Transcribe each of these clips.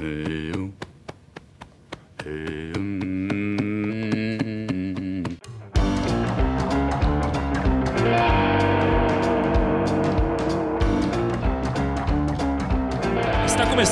Eu. Eu. Está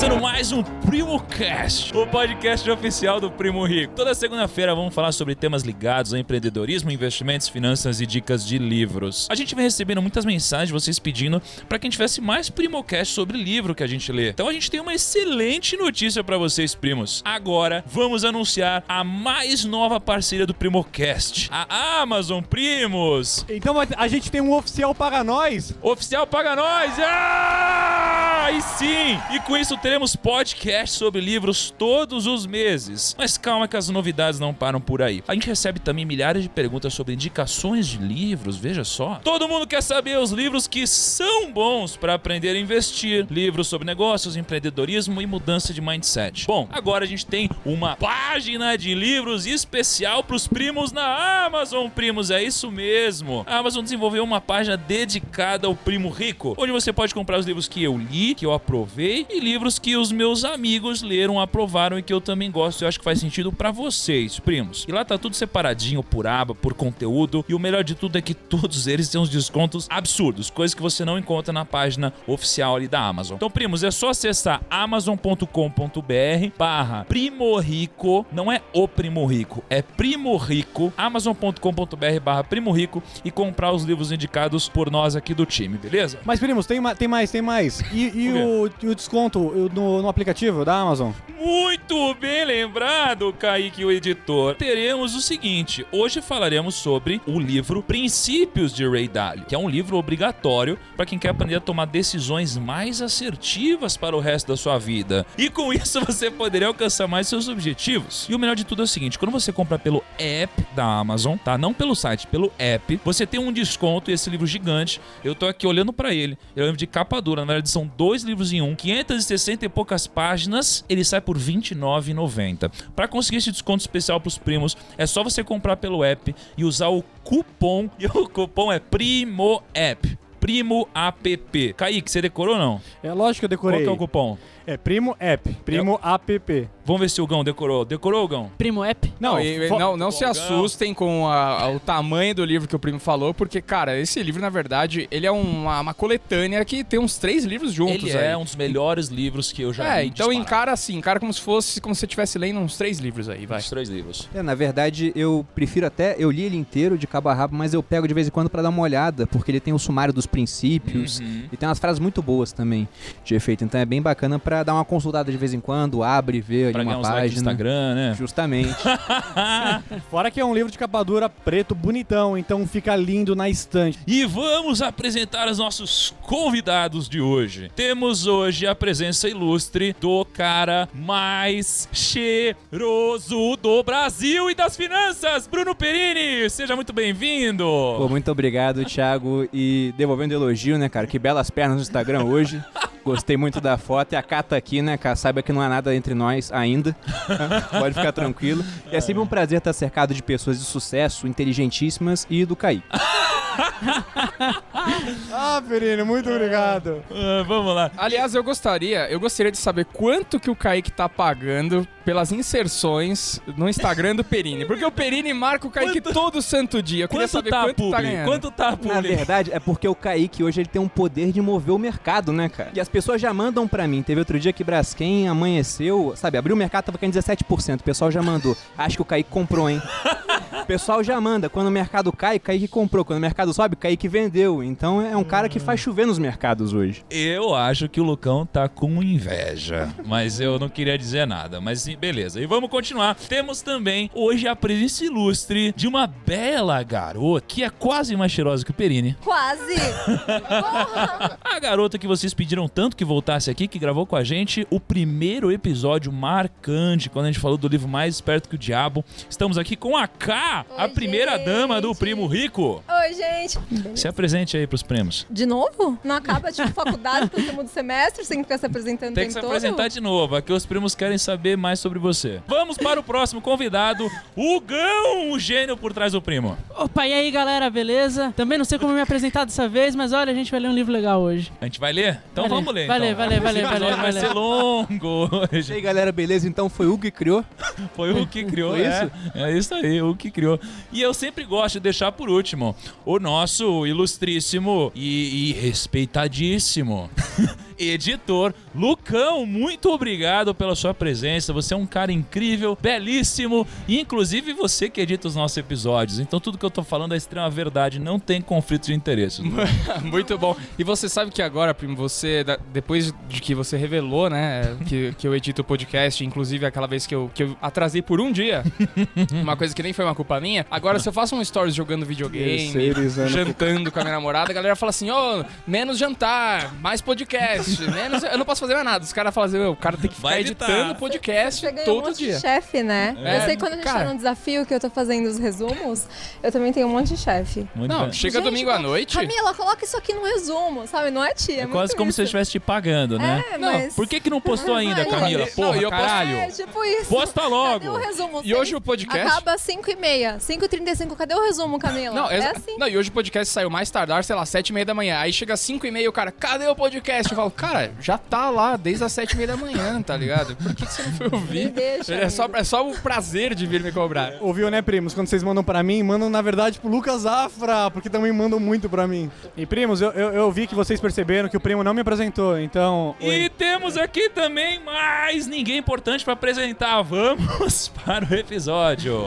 começando mais um PrimoCast, o podcast oficial do Primo Rico. Toda segunda-feira vamos falar sobre temas ligados a empreendedorismo, investimentos, finanças e dicas de livros. A gente vem recebendo muitas mensagens de vocês pedindo para que a gente tivesse mais PrimoCast sobre livro que a gente lê. Então a gente tem uma excelente notícia para vocês, primos. Agora vamos anunciar a mais nova parceria do PrimoCast, a Amazon Primos. Então a- gente tem um oficial para nós. Oficial paga nós! Ah! E sim! E com isso teremos podcast sobre livros todos os meses. Mas calma que as novidades não param por aí. A gente recebe também milhares de perguntas sobre indicações de livros, veja só. Todo mundo quer saber os livros que são bons para aprender a investir, livros sobre negócios, empreendedorismo e mudança de mindset. Bom, agora a gente tem uma página de livros especial para os primos na Amazon, primos, é isso mesmo. A Amazon desenvolveu uma página dedicada ao primo rico, onde você pode comprar os livros que eu li, que eu aprovei e livros que os meus amigos leram, aprovaram e que eu também gosto. Eu acho que faz sentido para vocês, primos. E lá tá tudo separadinho por aba, por conteúdo, e o melhor de tudo é que todos eles têm uns descontos absurdos, coisas que você não encontra na página oficial ali da Amazon. Então, primos, é só acessar amazon.com.br barra Primo Rico, não é o Primo Rico, é Primo Rico, amazon.com.br barra Primo Rico e comprar os livros indicados por nós aqui do time, beleza? Mas, primos, tem, ma- tem mais, tem mais. E, e O o, e o desconto no, no aplicativo da Amazon? Muito bem lembrado, Kaique, o editor. Teremos o seguinte: hoje falaremos sobre o livro Princípios de Ray Dalio, que é um livro obrigatório para quem quer aprender a tomar decisões mais assertivas para o resto da sua vida. E com isso você poderia alcançar mais seus objetivos. E o melhor de tudo é o seguinte: quando você compra pelo app da Amazon, tá? Não pelo site, pelo app, você tem um desconto e esse livro gigante. Eu tô aqui olhando para ele. Um livro de capa dura, na verdade são dois livros em um, 560 e poucas páginas, ele sai por R$ 29,90. Para conseguir esse desconto especial pros primos, é só você comprar pelo app e usar o cupom, e o cupom é PRIMOApp. Primo App. Kaique, você decorou ou não? É lógico que eu Qual decorei. que é o cupom? É Primo App. Primo App. Vamos ver se o Gão decorou. Decorou, Gão? Primo App? Não, e- não, não se assustem com a- a- o tamanho do livro que o primo falou, porque, cara, esse livro, na verdade, ele é uma, uma coletânea que tem uns três livros juntos Ele aí. é um dos melhores livros que eu já É, li. então disparado. encara assim, encara como se fosse, como se você estivesse lendo uns três livros aí, vai. Os três livros. É, na verdade, eu prefiro até. Eu li ele inteiro de cabo a rabo, mas eu pego de vez em quando pra dar uma olhada, porque ele tem o sumário dos princípios Uhum. e tem umas frases muito boas também de efeito. Então é bem bacana pra dar uma consultada de vez em quando, abre, vê ali Pra ganhar uma página. Instagram, né? Justamente. Fora que é um livro de capa dura preto bonitão, então fica lindo na estante. E vamos apresentar os nossos convidados de hoje. Temos hoje a presença ilustre do cara mais cheiroso do Brasil e das finanças, Bruno Perini. Seja muito bem-vindo. Muito obrigado, Thiago. E devolvendo elogio, né, cara? Que belas pernas no Instagram hoje. Gostei muito da foto. E a Cata aqui, né, cara? Saiba que não há nada entre nós ainda. Pode ficar tranquilo. E é sempre um prazer estar cercado de pessoas de sucesso, inteligentíssimas e do Kaique. Ah, Perino, muito obrigado. Ah, vamos lá. Aliás, eu gostaria, eu gostaria de saber quanto que o Kaique tá pagando pelas inserções no Instagram do Perini. Porque o Perini marca o Kaique Quanto- todo santo dia. Eu queria Quanto saber tá, quanto tá Publi? ganhando. Quanto tá, Na Publi? verdade, é porque o Kaique hoje ele tem um poder de mover o mercado, né, cara? E as pessoas já mandam pra mim. Teve outro dia que Braskem amanheceu, sabe, abriu o mercado, tava caindo 17%. O pessoal já mandou. Acho que o Kaique comprou, hein? O pessoal já manda. Quando o mercado cai, Kaique comprou. Quando o mercado sobe, Kaique vendeu. Então é um cara que faz chover nos mercados hoje. Eu acho que o Lucão tá com inveja, mas eu não queria dizer nada. Mas sim, beleza. E vamos continuar. Temos também hoje a presença ilustre de uma bela garota que é quase mais cheirosa que o Perini. Quase! Porra! A garota que vocês pediram tanto que voltasse aqui, que gravou com a gente o primeiro episódio marcante, quando a gente falou do livro Mais Esperto que o Diabo. Estamos aqui com a Ká. Ká, a Oi, primeira dama do gente. Primo Rico. Oi, gente. Se apresente aí pros primos. De novo? Não acaba, tipo, faculdade pro último do semestre, sem ficar se apresentando Tem que se tempo apresentar de novo, aqui os primos querem saber mais sobre você. Vamos para o próximo convidado, o Gão, o gênio por trás do primo. Opa, e aí galera, beleza? Também não sei como me apresentar dessa vez, mas olha, a gente vai ler um livro legal hoje. A gente vai ler? Então Vai vamos ler. vai ler, então. vai ler, vai ler, vai ler, vai ser longo E hoje. aí, galera, beleza? Então foi o que criou. Foi o que criou, Foi é. isso? É isso aí, o que criou. E eu sempre gosto de deixar por último o nosso ilustríssimo e, e respeitadíssimo editor Lucão. Muito obrigado pela sua presença. Você é um cara incrível, belíssimo e inclusive você que edita os nossos episódios. Então tudo que eu tô falando é extrema verdade, não tem conflito de interesses. Muito bom. E você sabe que agora, primo, você, depois de que você revelou, né, que, que eu edito o podcast, inclusive aquela vez que eu, que eu atrasei por um dia, uma coisa que nem foi uma culpa minha, agora se eu faço um stories jogando videogame, jantando com a minha namorada, a galera fala assim, ô, menos jantar, mais podcast, menos... Eu não posso fazer mais nada. Os caras falam assim, "Ô, o cara tem que ficar Vai editar. editando podcast Você um todo monte dia. chefe, né? É. Eu sei que quando a gente Cara. tá num desafio que eu tô fazendo os resumos, eu também tenho um monte de chefe. Muito Não, bem. chega Gente, domingo à noite... Camila, coloca isso aqui no resumo, sabe? Não é tia, é, É quase como se eu isso. estivesse te pagando, né? É, Não, mas... Por que que não postou ainda, Não, Camila? Porra, não, e caralho. É, tipo isso. Posta Cadê o logo. resumo? E hoje o podcast... Acaba às 5h30. 5h35, cadê o resumo, Camila? Não, é assim. não, e hoje o podcast saiu mais tardar, sei lá, sete e meia da manhã. Aí chega às cinco e meia o cara, cadê o podcast? Eu falo, cara, já tá lá desde as sete e meia da manhã, tá ligado? Por que, que você não foi ouvir? deixa, É só, é só o prazer de vir me cobrar. Ouviu, né, primos? Quando vocês mandam pra mim, mandam na verdade pro Lucas Afra, porque também mandam muito pra mim. E primos, eu, eu, eu vi que vocês perceberam que o primo não me apresentou, então. E oi. temos aqui também mais ninguém importante para apresentar. Vamos para o episódio.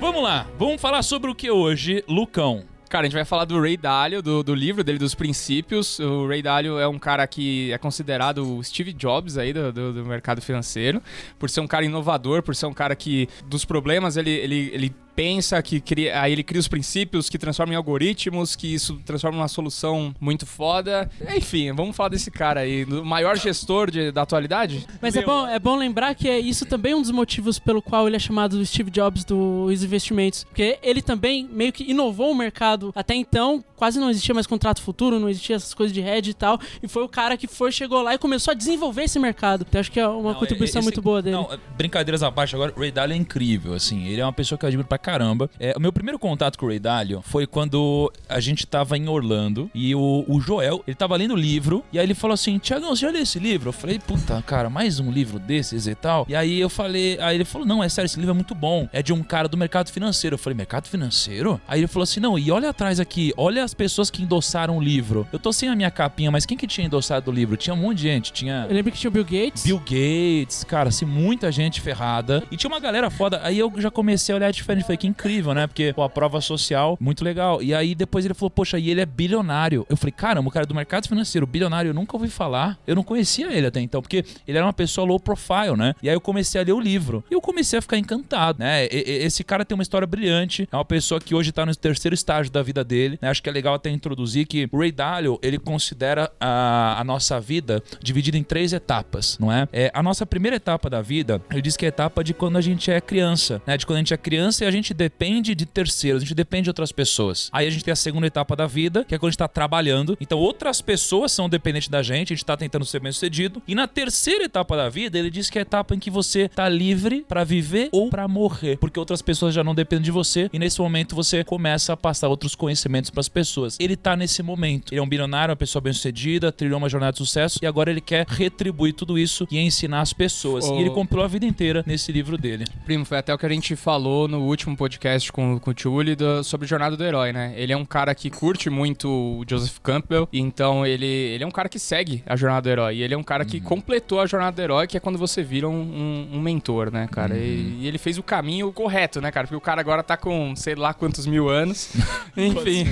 Vamos lá, vamos falar sobre o que hoje, Lucão? Cara, a gente vai falar do Ray Dalio, do, do livro dele, dos princípios. O Ray Dalio é um cara que é considerado o Steve Jobs aí do, do, do mercado financeiro, por ser um cara inovador, por ser um cara que dos problemas ele, ele, ele pensa, que cria, aí ele cria os princípios que transformam em algoritmos, que isso transforma numa solução muito foda. Enfim, vamos falar desse cara aí, do maior gestor de- da atualidade. Mas é bom, é bom lembrar que é isso também é um dos motivos pelo qual ele é chamado do Steve Jobs dos investimentos. Porque ele também meio que inovou o mercado. Até então, quase não existia mais contrato futuro, não existia essas coisas de hedge e tal. E foi o cara que foi, chegou lá e começou a desenvolver esse mercado. Então acho que é uma Não, contribuição esse- muito boa dele. Não, brincadeiras à parte agora, o Ray Dalio é incrível, assim. Ele é uma pessoa que eu admiro pra caramba. É, o meu primeiro contato com o Ray Dalio foi quando a gente tava em Orlando e o, o Joel, ele tava lendo o livro e aí ele falou assim: Tiagão, você já leu esse livro? Eu falei, puta, cara, mais um livro desses e tal. E aí eu falei, aí ele falou: não, é sério, esse livro é muito bom. É de um cara do mercado financeiro. Eu falei, mercado financeiro? Aí ele falou assim: não, e olha atrás aqui, olha as pessoas que endossaram o livro. Eu tô sem a minha capinha, mas quem que tinha endossado o livro? Tinha um monte de gente. Tinha. Eu lembro que tinha o Bill Gates. Bill Gates, cara, assim, muita gente ferrada. E tinha uma galera foda. Aí eu já comecei a olhar diferente. Falei, que incrível, né? Porque, pô, a prova social, muito legal. E aí depois ele falou, poxa, e ele é bilionário. Eu falei, caramba, o cara é do mercado financeiro, bilionário, eu nunca ouvi falar. Eu não conhecia ele até então, porque ele era uma pessoa low profile, né? E aí eu comecei a ler o livro. E eu comecei a ficar encantado, né? E- e- esse cara tem uma história brilhante. É uma pessoa que hoje tá no terceiro estágio da vida dele. né? Acho que é legal até introduzir que o Ray Dalio, ele considera a, a nossa vida dividida em três etapas, não é? é? A nossa primeira etapa da vida, ele diz que é a etapa de quando a gente é criança, né? De quando a gente é criança e a gente depende de terceiros, a gente depende de outras pessoas. Aí a gente tem a segunda etapa da vida, que é quando a gente tá trabalhando. Então outras pessoas são dependentes da gente, a gente tá tentando ser bem sucedido. E na terceira etapa da vida, ele diz que é a etapa em que você tá livre pra viver ou pra morrer, porque outras pessoas já não dependem de você e nesse momento você começa a passar outros conhecimentos pras pessoas. Ele tá nesse momento. Ele é um bilionário, uma pessoa bem-sucedida, trilhou uma jornada de sucesso e agora ele quer retribuir tudo isso e ensinar as pessoas. Oh. E ele compilou a vida inteira nesse livro dele. Primo, foi até o que a gente falou no último podcast com, com o Tchuli sobre Jornada do Herói, né? Ele é um cara que curte muito o Joseph Campbell, então ele, ele é um cara que segue a Jornada do Herói. E ele é um cara que completou a Jornada do Herói, que é quando você vira um, um- um mentor, né, cara? E, e ele fez o caminho correto, né, cara? Porque o cara agora tá com sei lá quantos mil anos. Enfim.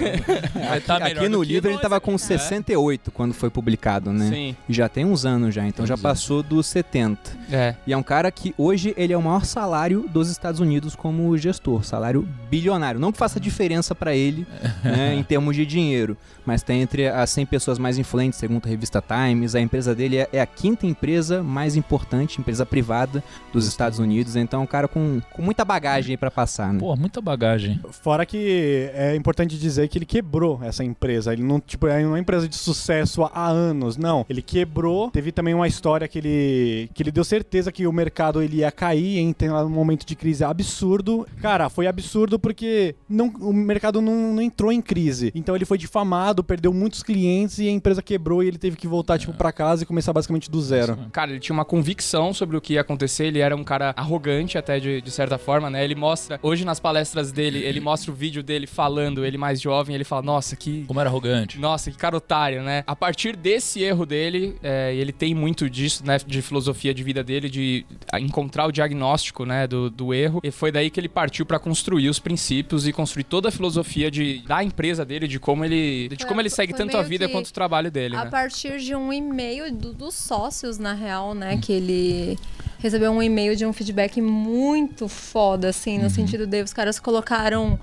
Vai tá Aqui no livro ele tava aqui. com 68 quando foi publicado, né? Sim. E já tem uns anos já, então já Uns anos. passou dos 70. É. E é um cara que hoje ele é o maior salário dos Estados Unidos como gestor, salário bilionário. Não que faça diferença pra ele né, em termos de dinheiro, mas tem entre as 100 pessoas mais influentes, segundo a revista Times. A empresa dele é, é a quinta empresa mais importante, empresa privada dos Estados Unidos. Então é um cara com, com muita bagagem pra passar. Né? Pô, muita bagagem. Fora que é importante dizer que ele quebrou essa empresa. Ele não, tipo, é uma empresa de sucesso há anos, não. Ele quebrou. Teve também uma história que ele, que ele deu certeza que o mercado ele ia cair em um momento de crise absurdo. Cara, foi absurdo porque não, o mercado não, não entrou em crise. Então ele foi difamado, perdeu muitos clientes e a empresa quebrou e ele teve que voltar, tipo, pra casa e começar basicamente do zero. Cara, ele tinha uma convicção sobre o que ia acontecer, ele era um cara arrogante até de, de certa forma, né? Ele mostra, hoje nas palestras dele, ele mostra o vídeo dele falando, ele mais jovem, ele fala, nossa, que... Como era arrogante. Nossa, que cara otário, né? A partir desse erro dele, é, e ele tem muito disso, né, de filosofia de vida dele, de encontrar o diagnóstico, né, do, do erro, e foi daí que ele partiu pra construir os princípios e construir toda a filosofia de, da empresa dele, de como ele, de Foi- como ele segue tanto a vida quanto o trabalho dele, A né? partir de um e-mail do- dos sócios, na real, né? Que ele recebeu um e-mail de um feedback muito foda, assim, no sentido de os caras colocaram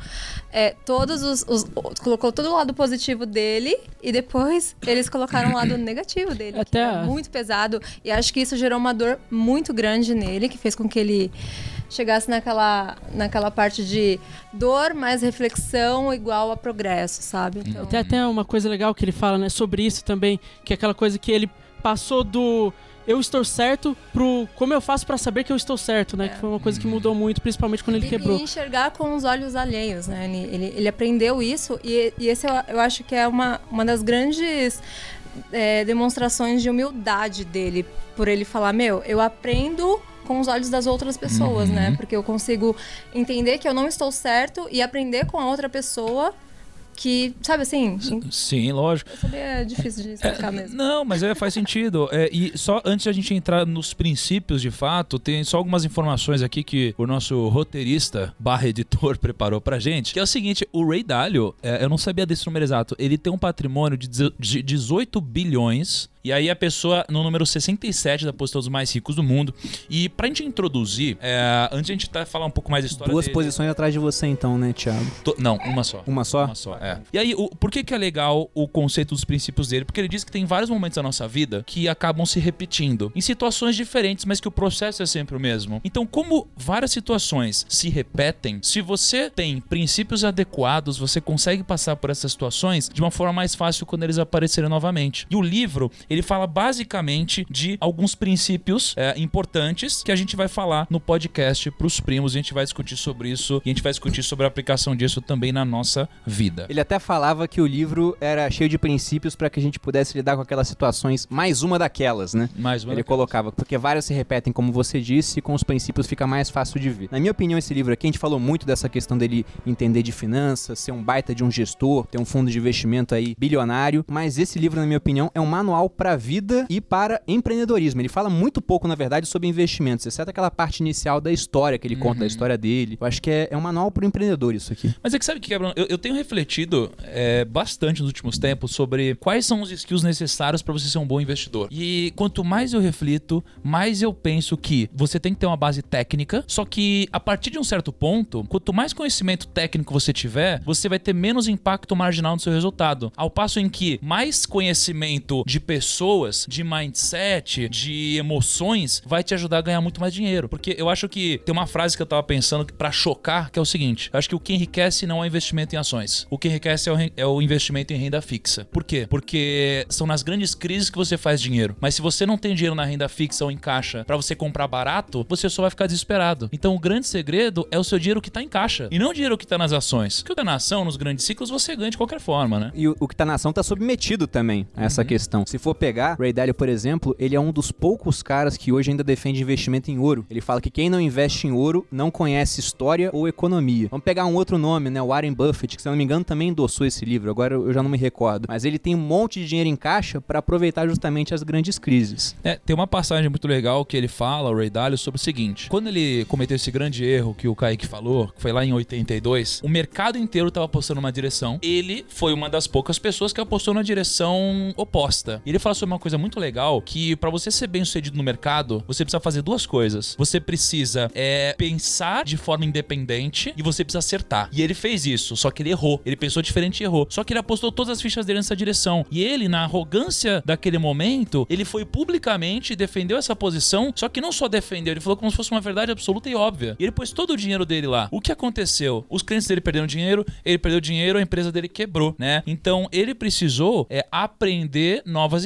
é, todos os, os- Colocou todo o lado positivo dele e depois eles colocaram o lado negativo dele. Até a- muito pesado. E acho que isso gerou uma dor muito grande nele, que fez com que ele chegasse naquela, naquela parte de dor mais reflexão igual a progresso, sabe? Então, Tem até uma coisa legal que ele fala, né, sobre isso também, que é aquela coisa que ele passou do eu estou certo pro como eu faço pra saber que eu estou certo, né? É. Que foi uma coisa que mudou muito, principalmente quando ele e, quebrou. e enxergar com os olhos alheios, né? Ele, ele, ele aprendeu isso e, e esse eu, eu acho que é uma, uma das grandes é, demonstrações de humildade dele, por ele falar, meu, eu aprendo com os olhos das outras pessoas, Uhum. né? Porque eu consigo entender que eu não estou certo e aprender com a outra pessoa que, sabe assim, Sim, lógico. eu sabia, é difícil de explicar mesmo. Não, mas é, faz sentido. É, e só antes de a gente entrar nos princípios de fato, tem só algumas informações aqui que o nosso roteirista barra editor preparou pra gente. Que é o seguinte: o Ray Dalio, é, eu não sabia desse número exato, ele tem um patrimônio de 18 bilhões. E aí a pessoa no número 67 da posição dos mais ricos do mundo. E pra gente introduzir, é, antes de a gente tá, falar um pouco mais da história Duas dele- posições atrás de você então, né, Thiago? To- Não, uma só. Uma só? Uma só, é. E aí, o- por que, que é legal o conceito dos princípios dele? Porque ele diz que tem vários momentos da nossa vida que acabam se repetindo em situações diferentes, mas que o processo é sempre o mesmo. Então, como várias situações se repetem, se você tem princípios adequados, você consegue passar por essas situações de uma forma mais fácil quando eles aparecerem novamente. E o livro, ele fala basicamente de alguns princípios é, importantes que a gente vai falar no podcast pros primos. A gente vai discutir sobre isso e a gente vai discutir sobre a aplicação disso também na nossa vida. Ele até falava que o livro era cheio de princípios para que a gente pudesse lidar com aquelas situações, mais uma daquelas, né? Mais uma Ele colocava, porque várias se repetem, como você disse, e com os princípios fica mais fácil de ver. Na minha opinião, esse livro aqui, a gente falou muito dessa questão dele entender de finanças, ser um baita de um gestor, ter um fundo de investimento aí bilionário, mas esse livro, na minha opinião, é um manual para a vida e para empreendedorismo. Ele fala muito pouco, na verdade, sobre investimentos, exceto aquela parte inicial da história que ele conta, da história dele. Eu acho que é, é um manual para o empreendedor isso aqui. Mas é que sabe o que, Bruno? Eu, eu tenho refletido é, bastante nos últimos tempos sobre quais são os skills necessários para você ser um bom investidor. E quanto mais eu reflito, mais eu penso que você tem que ter uma base técnica, só que a partir de um certo ponto, quanto mais conhecimento técnico você tiver, você vai ter menos impacto marginal no seu resultado. Ao passo em que mais conhecimento de pessoas, de mindset, de emoções, vai te ajudar a ganhar muito mais dinheiro. Porque eu acho que tem uma frase que eu tava pensando pra chocar, que é o seguinte: eu acho que o que enriquece não é investimento em ações. O que enriquece é o, é o investimento em renda fixa. Por quê? Porque são nas grandes crises que você faz dinheiro. Mas se você não tem dinheiro na renda fixa ou em caixa pra você comprar barato, você só vai ficar desesperado. Então o grande segredo é o seu dinheiro que tá em caixa e não o dinheiro que tá nas ações. Porque o que tá na ação, nos grandes ciclos, você ganha de qualquer forma, né? E o, o que tá na ação tá submetido também a essa questão. Se for pegar, Ray Dalio, por exemplo, ele é um dos poucos caras que hoje ainda defende investimento em ouro. Ele fala que quem não investe em ouro não conhece história ou economia. Vamos pegar um outro nome, né? O Warren Buffett, que se não me engano também endossou esse livro, agora eu já não me recordo. Mas ele tem um monte de dinheiro em caixa para aproveitar justamente as grandes crises. É, tem uma passagem muito legal que ele fala, o Ray Dalio, sobre o seguinte: quando ele cometeu esse grande erro que o Kaique falou, que foi lá em 82, o mercado inteiro estava apostando numa direção. Ele foi uma das poucas pessoas que apostou na direção oposta. E ele fala fala sobre uma coisa muito legal, que pra você ser bem sucedido no mercado, você precisa fazer duas coisas. Você precisa é, pensar de forma independente e você precisa acertar. E ele fez isso, só que ele errou. Ele pensou diferente e errou. Só que ele apostou todas as fichas dele nessa direção. E ele, na arrogância daquele momento, ele foi publicamente defendeu essa posição, só que não só defendeu, ele falou como se fosse uma verdade absoluta e óbvia. E ele pôs todo o dinheiro dele lá. O que aconteceu? Os clientes dele perderam dinheiro, ele perdeu dinheiro, a empresa dele quebrou, né? Então ele precisou é, aprender novas.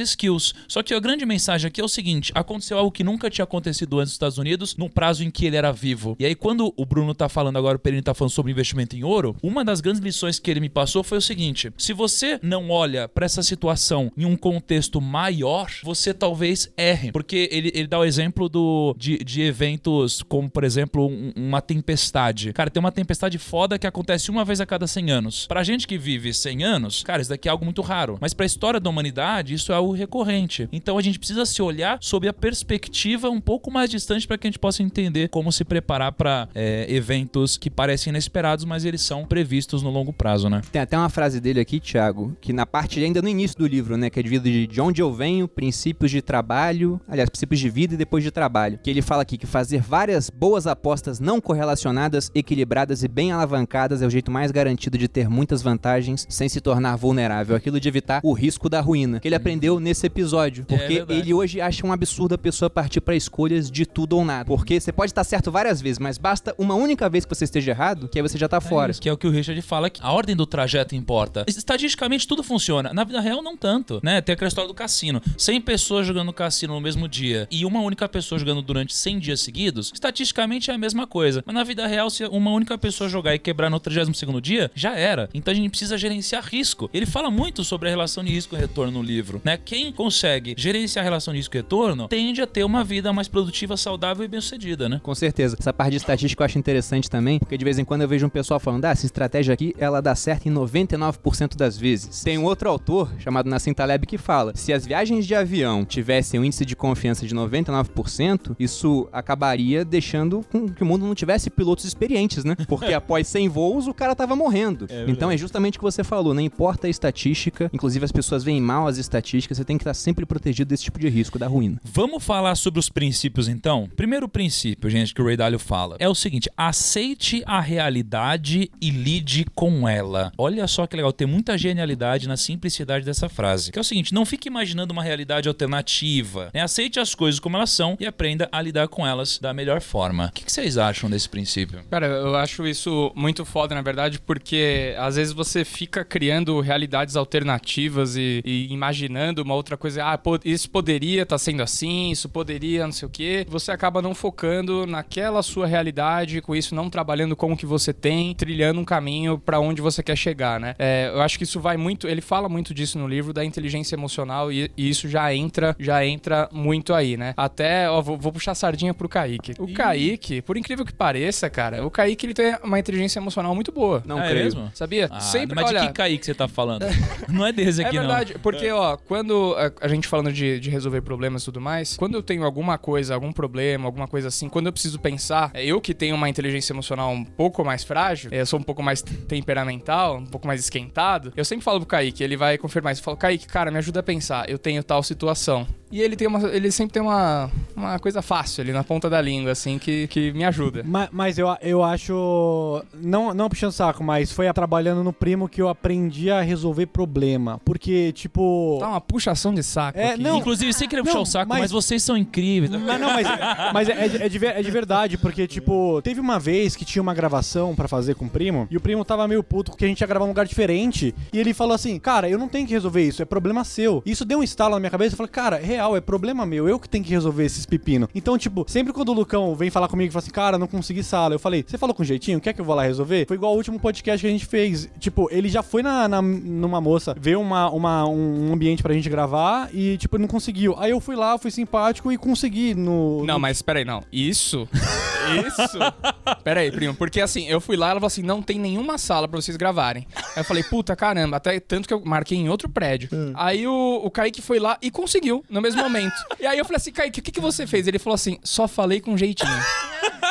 Só que a grande mensagem aqui é o seguinte: aconteceu algo que nunca tinha acontecido antes nos Estados Unidos, num prazo em que ele era vivo. E aí, quando o Bruno tá falando agora, o Perini tá falando sobre investimento em ouro, uma das grandes lições que ele me passou foi o seguinte: se você não olha para essa situação em um contexto maior, você talvez erre. Porque ele, ele dá o exemplo do, de, de eventos como, por exemplo, um- uma tempestade. Cara, tem uma tempestade foda que acontece uma vez a cada 100 anos. Pra gente que vive 100 anos, cara, isso daqui é algo muito raro. Mas pra história da humanidade, isso é algo recorrente. Então a gente precisa se olhar sob a perspectiva um pouco mais distante para que a gente possa entender como se preparar pra é, eventos que parecem inesperados, mas eles são previstos no longo prazo, né? Tem até uma frase dele aqui, Thiago, que na parte ainda no início do livro, né, que é dividido de de onde eu venho, princípios de trabalho, aliás, princípios de vida e depois de trabalho. Que ele fala aqui que fazer várias boas apostas não correlacionadas, equilibradas e bem alavancadas é o jeito mais garantido de ter muitas vantagens sem se tornar vulnerável, aquilo de evitar o risco da ruína. Que ele aprendeu nesse episódio, porque verdade. ele hoje acha um absurdo a pessoa partir para escolhas de tudo ou nada. Porque você pode estar certo várias vezes, mas basta uma única vez que você esteja errado, que aí você já tá fora. É isso, que é o que o Richard fala, que a ordem do trajeto importa. Estatisticamente tudo funciona. Na vida real, não tanto, né? Tem aquela história do cassino. 100 pessoas jogando cassino no mesmo dia e uma única pessoa jogando durante 100 dias seguidos, estatisticamente é a mesma coisa. Mas na vida real, se uma única pessoa jogar e quebrar no 32º dia, já era. Então a gente precisa gerenciar risco. Ele fala muito sobre a relação de risco e retorno no livro, né? Quem consegue gerenciar a relação de risco e retorno tende a ter uma vida mais produtiva, saudável e bem-sucedida, né? Com certeza. Essa parte de estatística eu acho interessante também, porque de vez em quando eu vejo um pessoal falando, ah, essa estratégia aqui, ela dá certo em 99% das vezes. Tem um outro autor, chamado Nassim Taleb, que fala, se as viagens de avião tivessem um índice de confiança de 99%, isso acabaria deixando com que o mundo não tivesse pilotos experientes, né? Porque após 100 voos, o cara tava morrendo. então é justamente o que você falou, não importa a estatística, inclusive as pessoas veem mal as estatísticas, você tem que estar sempre protegido desse tipo de risco, da ruína. Vamos falar sobre os princípios então? Primeiro princípio, gente, que o Ray Dalio fala é o seguinte: aceite a realidade e lide com ela. Olha só que legal, tem muita genialidade na simplicidade dessa frase. Que é o seguinte: não fique imaginando uma realidade alternativa. né? Aceite as coisas como elas são e aprenda a lidar com elas da melhor forma. O que que vocês acham desse princípio? Cara, eu acho isso muito foda, na verdade, porque às vezes você fica criando realidades alternativas e, e imaginando uma outra coisa. Ah, isso poderia estar sendo assim, isso poderia, não sei o quê. Você acaba não focando naquela sua realidade, com isso não trabalhando com o que você tem, trilhando um caminho pra onde você quer chegar, né? É, eu acho que isso vai muito. Ele fala muito disso no livro da inteligência emocional e, e isso já entra, já entra muito aí, né? Até, ó, vou, vou puxar a sardinha pro Kaique. O Kaique, por incrível que pareça, cara, o Kaique ele tem uma inteligência emocional muito boa. Não Ah, é creio. mesmo? Sabia? Ah, Sempre, mas olha, de que cair que você tá falando? não é desse é aqui, verdade, porque, ó, quando a, a gente falando de, de resolver problemas e tudo mais, quando eu tenho alguma coisa, algum problema, alguma coisa assim, quando eu preciso pensar, é, eu que tenho uma inteligência emocional um pouco mais frágil, é, eu sou um pouco mais temperamental, um pouco mais esquentado, eu sempre falo pro Kaique, ele vai confirmar isso. Eu falo, Kaique, cara, me ajuda a pensar, eu tenho tal situação. E ele tem uma. Ele sempre tem uma, uma coisa fácil ali na ponta da língua, assim, que, que me ajuda. Ma- Mas, eu, eu acho. Não, não puxando saco, mas foi trabalhando no primo que eu aprendi a resolver problema. Porque, tipo. Dá uma puxação de saco. É, aqui. não, Inclusive, sem querer Não, puxar o saco, mas... mas- vocês são incríveis. Mas não, mas, mas é, é de, é de verdade, porque, tipo, teve uma vez que tinha uma gravação pra fazer com o primo, e o primo tava meio puto porque a gente ia gravar num lugar diferente, e ele falou assim, cara, eu não tenho que resolver isso, é problema seu. Isso deu um estalo na minha cabeça, eu falei, cara, real, é problema meu, eu que tenho que resolver esses pepinos. Então, tipo, sempre quando o Lucão vem falar comigo e fala assim, cara, não consegui sala, eu falei, você falou com jeitinho, quer que eu vou lá resolver? Foi igual ao último podcast que a gente fez. Tipo, ele já foi na, na- numa moça, ver uma, uma, um ambiente pra gente gravar, e, tipo, não conseguiu. Aí eu fui lá, fui simpático e consegui no... Não, no- mas peraí, não. Isso? Isso? Peraí, primo. Porque assim, eu fui lá e ela falou assim: não tem nenhuma sala pra vocês gravarem. Aí eu falei, puta caramba, até tanto que eu marquei em outro prédio. Aí o, o Kaique foi lá e conseguiu, no mesmo momento. E aí eu falei assim, Kaique, o que, que você fez? Ele falou assim: só falei com jeitinho.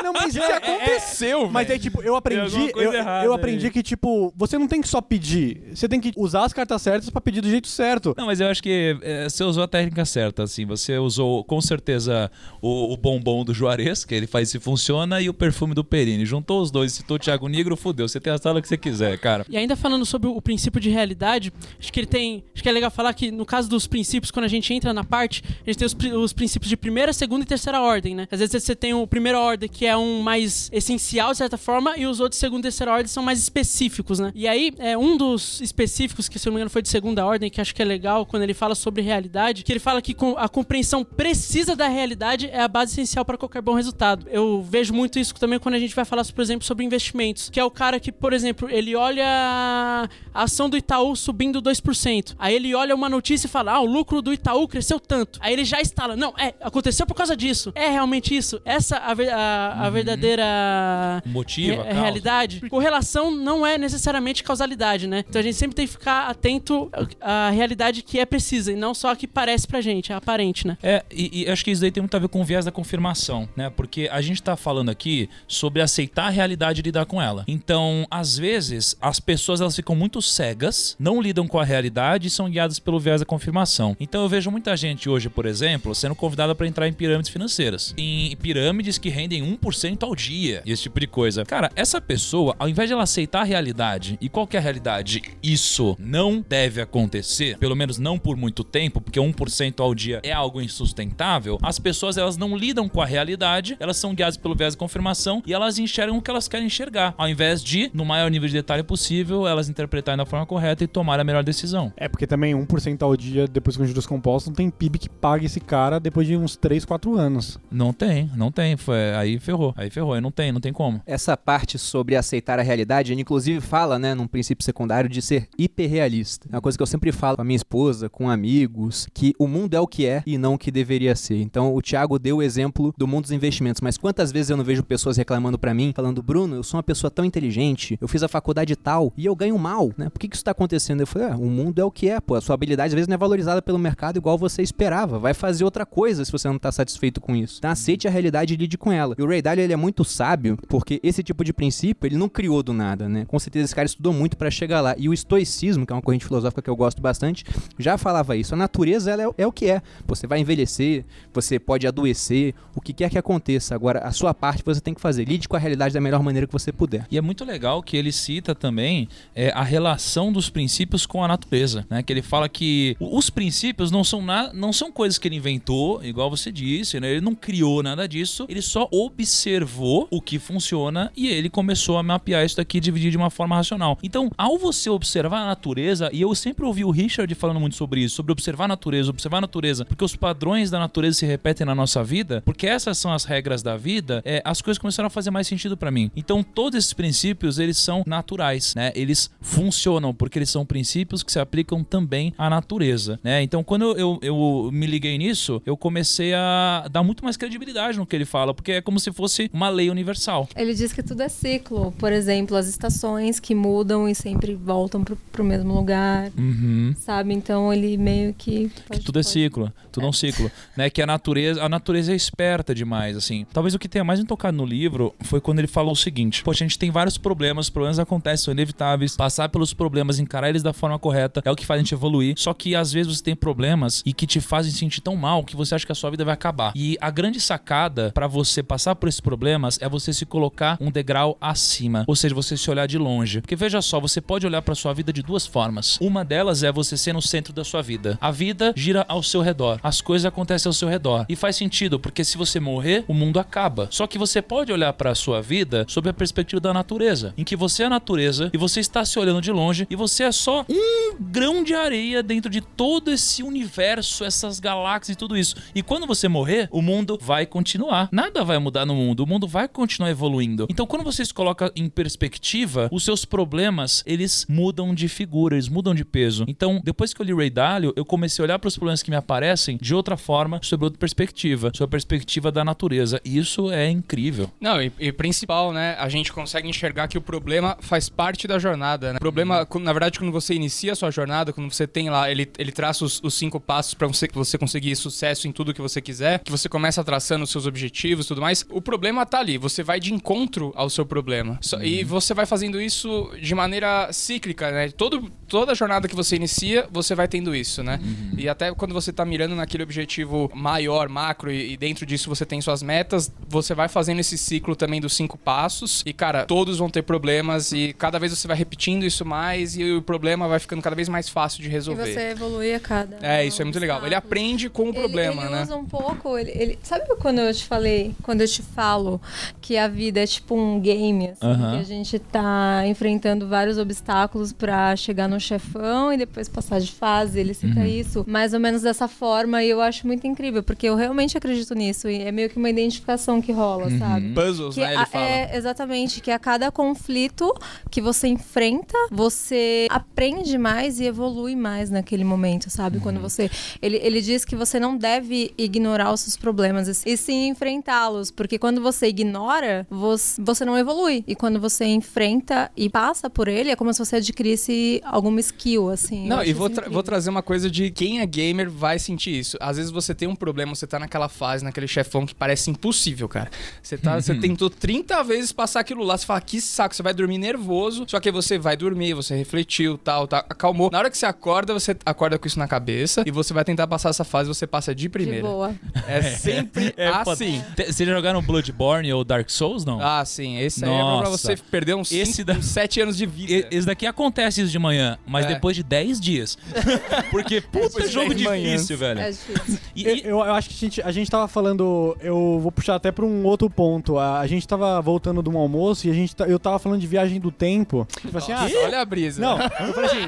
Não, mas é, é, Aconteceu, Mas velho. aí, tipo, eu aprendi. Eu, errada eu aí. aprendi que, tipo, você não tem que só pedir. Você tem que usar as cartas certas pra pedir do jeito certo. Não, mas eu acho que é, você usou a técnica certa, assim. Você usou com certeza o, o bombom do Juarez, que ele faz se funciona, e o perfume do Perini. Juntou os dois, citou o Thiago Negro, fudeu. Você tem a sala que você quiser, cara. E ainda falando sobre o princípio de realidade, acho que ele tem. Acho que é legal falar que no caso dos princípios, quando a gente entra na parte, a gente tem os, os princípios de primeira, segunda e terceira ordem, né? Às vezes você tem o primeira ordem que é um mais essencial, de certa forma, e os outros segunda e terceira ordem são mais específicos, né? E aí, é um dos específicos, que se eu não me engano foi de segunda ordem, que acho que é legal quando ele fala sobre realidade, que ele fala que a compreensão precisa da realidade é a base essencial para qualquer bom resultado. Eu vejo muito isso também quando a gente vai falar, por exemplo, sobre investimentos, que é o cara que, por exemplo, ele olha a ação do Itaú subindo 2%. Aí ele olha uma notícia e fala: "Ah, o lucro do Itaú cresceu tanto". Aí ele já instala: "Não, é, aconteceu por causa disso". É realmente isso. Essa a, a- a verdadeira O motivo, a re- realidade. Correlação não é necessariamente causalidade, né? Então a gente sempre tem que ficar atento à realidade que é precisa e não só a que parece pra gente, a aparente, né? É, e, e acho que isso daí tem muito a ver com o viés da confirmação, né? Porque a gente tá falando aqui sobre aceitar a realidade e lidar com ela. Então, às vezes, as pessoas elas ficam muito cegas, não lidam com a realidade e são guiadas pelo viés da confirmação. Então, eu vejo muita gente hoje, por exemplo, sendo convidada para entrar em pirâmides financeiras. Em pirâmides que rendem 1% ao dia, esse tipo de coisa. Cara, essa pessoa, ao invés de ela aceitar a realidade, e qual que é a realidade? Isso não deve acontecer, pelo menos não por muito tempo, porque 1% ao dia é algo insustentável. As pessoas, elas não lidam com a realidade, elas são guiadas pelo viés de confirmação e elas enxergam o que elas querem enxergar, ao invés de, no maior nível de detalhe possível, elas interpretarem da forma correta e tomar a melhor decisão. É porque também 1% ao dia depois com juros compostos não tem PIB que pague esse cara depois de uns 3, 4 anos. Não tem, não tem. Foi, aí ferrou, aí ferrou, aí não tem, não tem como. Essa parte sobre aceitar a realidade, ele inclusive fala, né, num princípio secundário de ser hiperrealista. É uma coisa que eu sempre falo com a minha esposa, com amigos, que o mundo é o que é e não o que deveria ser. Então, o Thiago deu o exemplo do mundo dos investimentos, mas quantas vezes eu não vejo pessoas reclamando pra mim, falando, Bruno, eu sou uma pessoa tão inteligente, eu fiz a faculdade tal e eu ganho mal, né? Por que, que isso tá acontecendo? Eu falei, ah, o mundo é o que é, pô. A sua habilidade às vezes não é valorizada pelo mercado igual você esperava. Vai fazer outra coisa se você não tá satisfeito com isso. Então, aceite a realidade e lide com ela. E o Ray Dalio, ele é muito sábio, porque esse tipo de princípio, ele não criou do nada, né? Com certeza esse cara estudou muito pra chegar lá. E o estoicismo, que é uma corrente filosófica que eu gosto bastante, já falava isso. A natureza, ela é, é o que é. Você vai envelhecer, você pode adoecer, o que quer que aconteça. Agora, a sua parte você tem que fazer. Lide com a realidade da melhor maneira que você puder. E é muito legal que ele cita também é, a relação dos princípios com a natureza, né? Que ele fala que os princípios não são, na, não são coisas que ele inventou, igual você disse, né? Ele não criou nada disso, ele só observou o que funciona e ele começou a mapear isso daqui e dividir de uma forma racional. Então, ao você observar a natureza, e eu sempre ouvi o Richard falando muito sobre isso, sobre observar a natureza, observar a natureza, porque os padrões da natureza se repetem na nossa vida, porque essas são as regras da vida, é, as coisas começaram a fazer mais sentido pra mim. Então, todos esses princípios, eles são naturais, né? Eles funcionam, porque eles são princípios que se aplicam também à natureza, né? Então, quando eu, eu, eu me liguei nisso, eu comecei a dar muito mais credibilidade no que ele fala, porque é como se fosse uma lei universal. Ele diz que tudo é ciclo. Por exemplo, as estações que mudam e sempre voltam pro, pro mesmo lugar, Uhum. sabe? Então ele meio que. pode- tudo é pode- ciclo, tudo é um ciclo, né? Que a natureza, a natureza é esperta demais, assim. Talvez o que tenha mais me tocado no livro foi quando ele falou o seguinte: Poxa, a gente tem vários problemas, problemas acontecem, são inevitáveis. Passar pelos problemas, encarar eles da forma correta é o que faz a gente evoluir. Só que às vezes você tem problemas e que te fazem sentir tão mal que você acha que a sua vida vai acabar. E a grande sacada pra você passar por esses problemas é você se colocar um degrau acima, ou seja, você se olhar de longe. Porque veja só, você pode olhar pra sua vida de duas formas. Uma delas é você ser no centro da sua vida. A vida gira ao seu redor, as coisas acontecem ao seu redor. E faz sentido, porque se você morrer, o mundo acaba. Só que você pode olhar pra sua vida sob a perspectiva da natureza, em que você é a natureza e você está se olhando de longe e você é só um grão de areia dentro de todo esse universo, essas galáxias e tudo isso. E quando você morrer, o mundo vai continuar. Nada vai mudar no mundo, o mundo vai continuar evoluindo. Então, quando você se coloca em perspectiva, os seus problemas, eles mudam de figura, eles mudam de peso. Então, depois que eu li Ray Dalio, eu comecei a olhar para os problemas que me aparecem de outra forma, sob outra perspectiva, sob a perspectiva da natureza. E isso é incrível. Não, e, e principal, né? A gente consegue enxergar que o problema faz parte da jornada, né? O problema, na verdade, quando você inicia a sua jornada, quando você tem lá, ele, ele traça os, os cinco passos pra você, você conseguir sucesso em tudo que você quiser, que você começa traçando os seus objetivos e tudo mais. O, problema tá ali, você vai de encontro ao seu problema. E você vai fazendo isso de maneira cíclica, né? Todo, toda jornada que você inicia, você vai tendo isso, né? E até quando você tá mirando naquele objetivo maior, macro, e, e dentro disso você tem suas metas, você vai fazendo esse ciclo também dos cinco passos. E, cara, todos vão ter problemas e cada vez você vai repetindo isso mais e o problema vai ficando cada vez mais fácil de E resolver. você evolui a cada. É, isso é muito legal. Ele aprende com o Ele- problema, ele, né? usa um pouco, ele, ele- sabe quando eu te falei, quando eu te falo que a vida é tipo um game, assim, Aham. que a gente tá enfrentando vários obstáculos pra chegar no chefão e depois passar de fase, ele cita Uhum. isso mais ou menos dessa forma e eu acho muito incrível, porque eu realmente acredito nisso e é meio que uma identificação que rola, Uhum. sabe? Puzzles, Que né? Ele a- fala. É, exatamente, que a cada conflito que você enfrenta, você aprende mais e evolui mais naquele momento, sabe? Uhum. Quando você. Ele, ele diz que você não deve ignorar os seus problemas, e e sim enfrentá-los. Porque quando você ignora, você, você não evolui. E quando você enfrenta e passa por ele, é como se você adquirisse alguma skill, assim. Não, e vou, tra- vou trazer uma coisa de quem é gamer vai sentir isso. Às vezes você tem um problema, você tá naquela fase, naquele chefão que parece impossível, cara. Você, tá, você tentou 30 vezes passar aquilo lá, você fala, que saco, você vai dormir nervoso, só que aí você vai dormir, você refletiu, tal, tal, acalmou. Na hora que você acorda, você acorda com isso na cabeça e você vai tentar passar essa fase, você passa de De primeira. boa. É sempre foda. assim. Te- Vocês já jogaram Bloodborne ou Dark Souls, não? Ah, sim. Esse aí é pra Nossa. você perder uns Esse cinco, da- uns 7 anos de vida. Esse daqui acontece isso de manhã, mas É. depois de 10 dias. Porque, puta, de jogo 10 manhãs. difícil, velho. É difícil. E- Eu, e- eu, eu acho que a gente, a gente tava falando. Eu vou puxar até pra um outro ponto. A, a gente tava voltando de um almoço e a gente, eu tava falando de viagem do tempo. Tipo assim, ah, olha a brisa. Não, eu falei assim.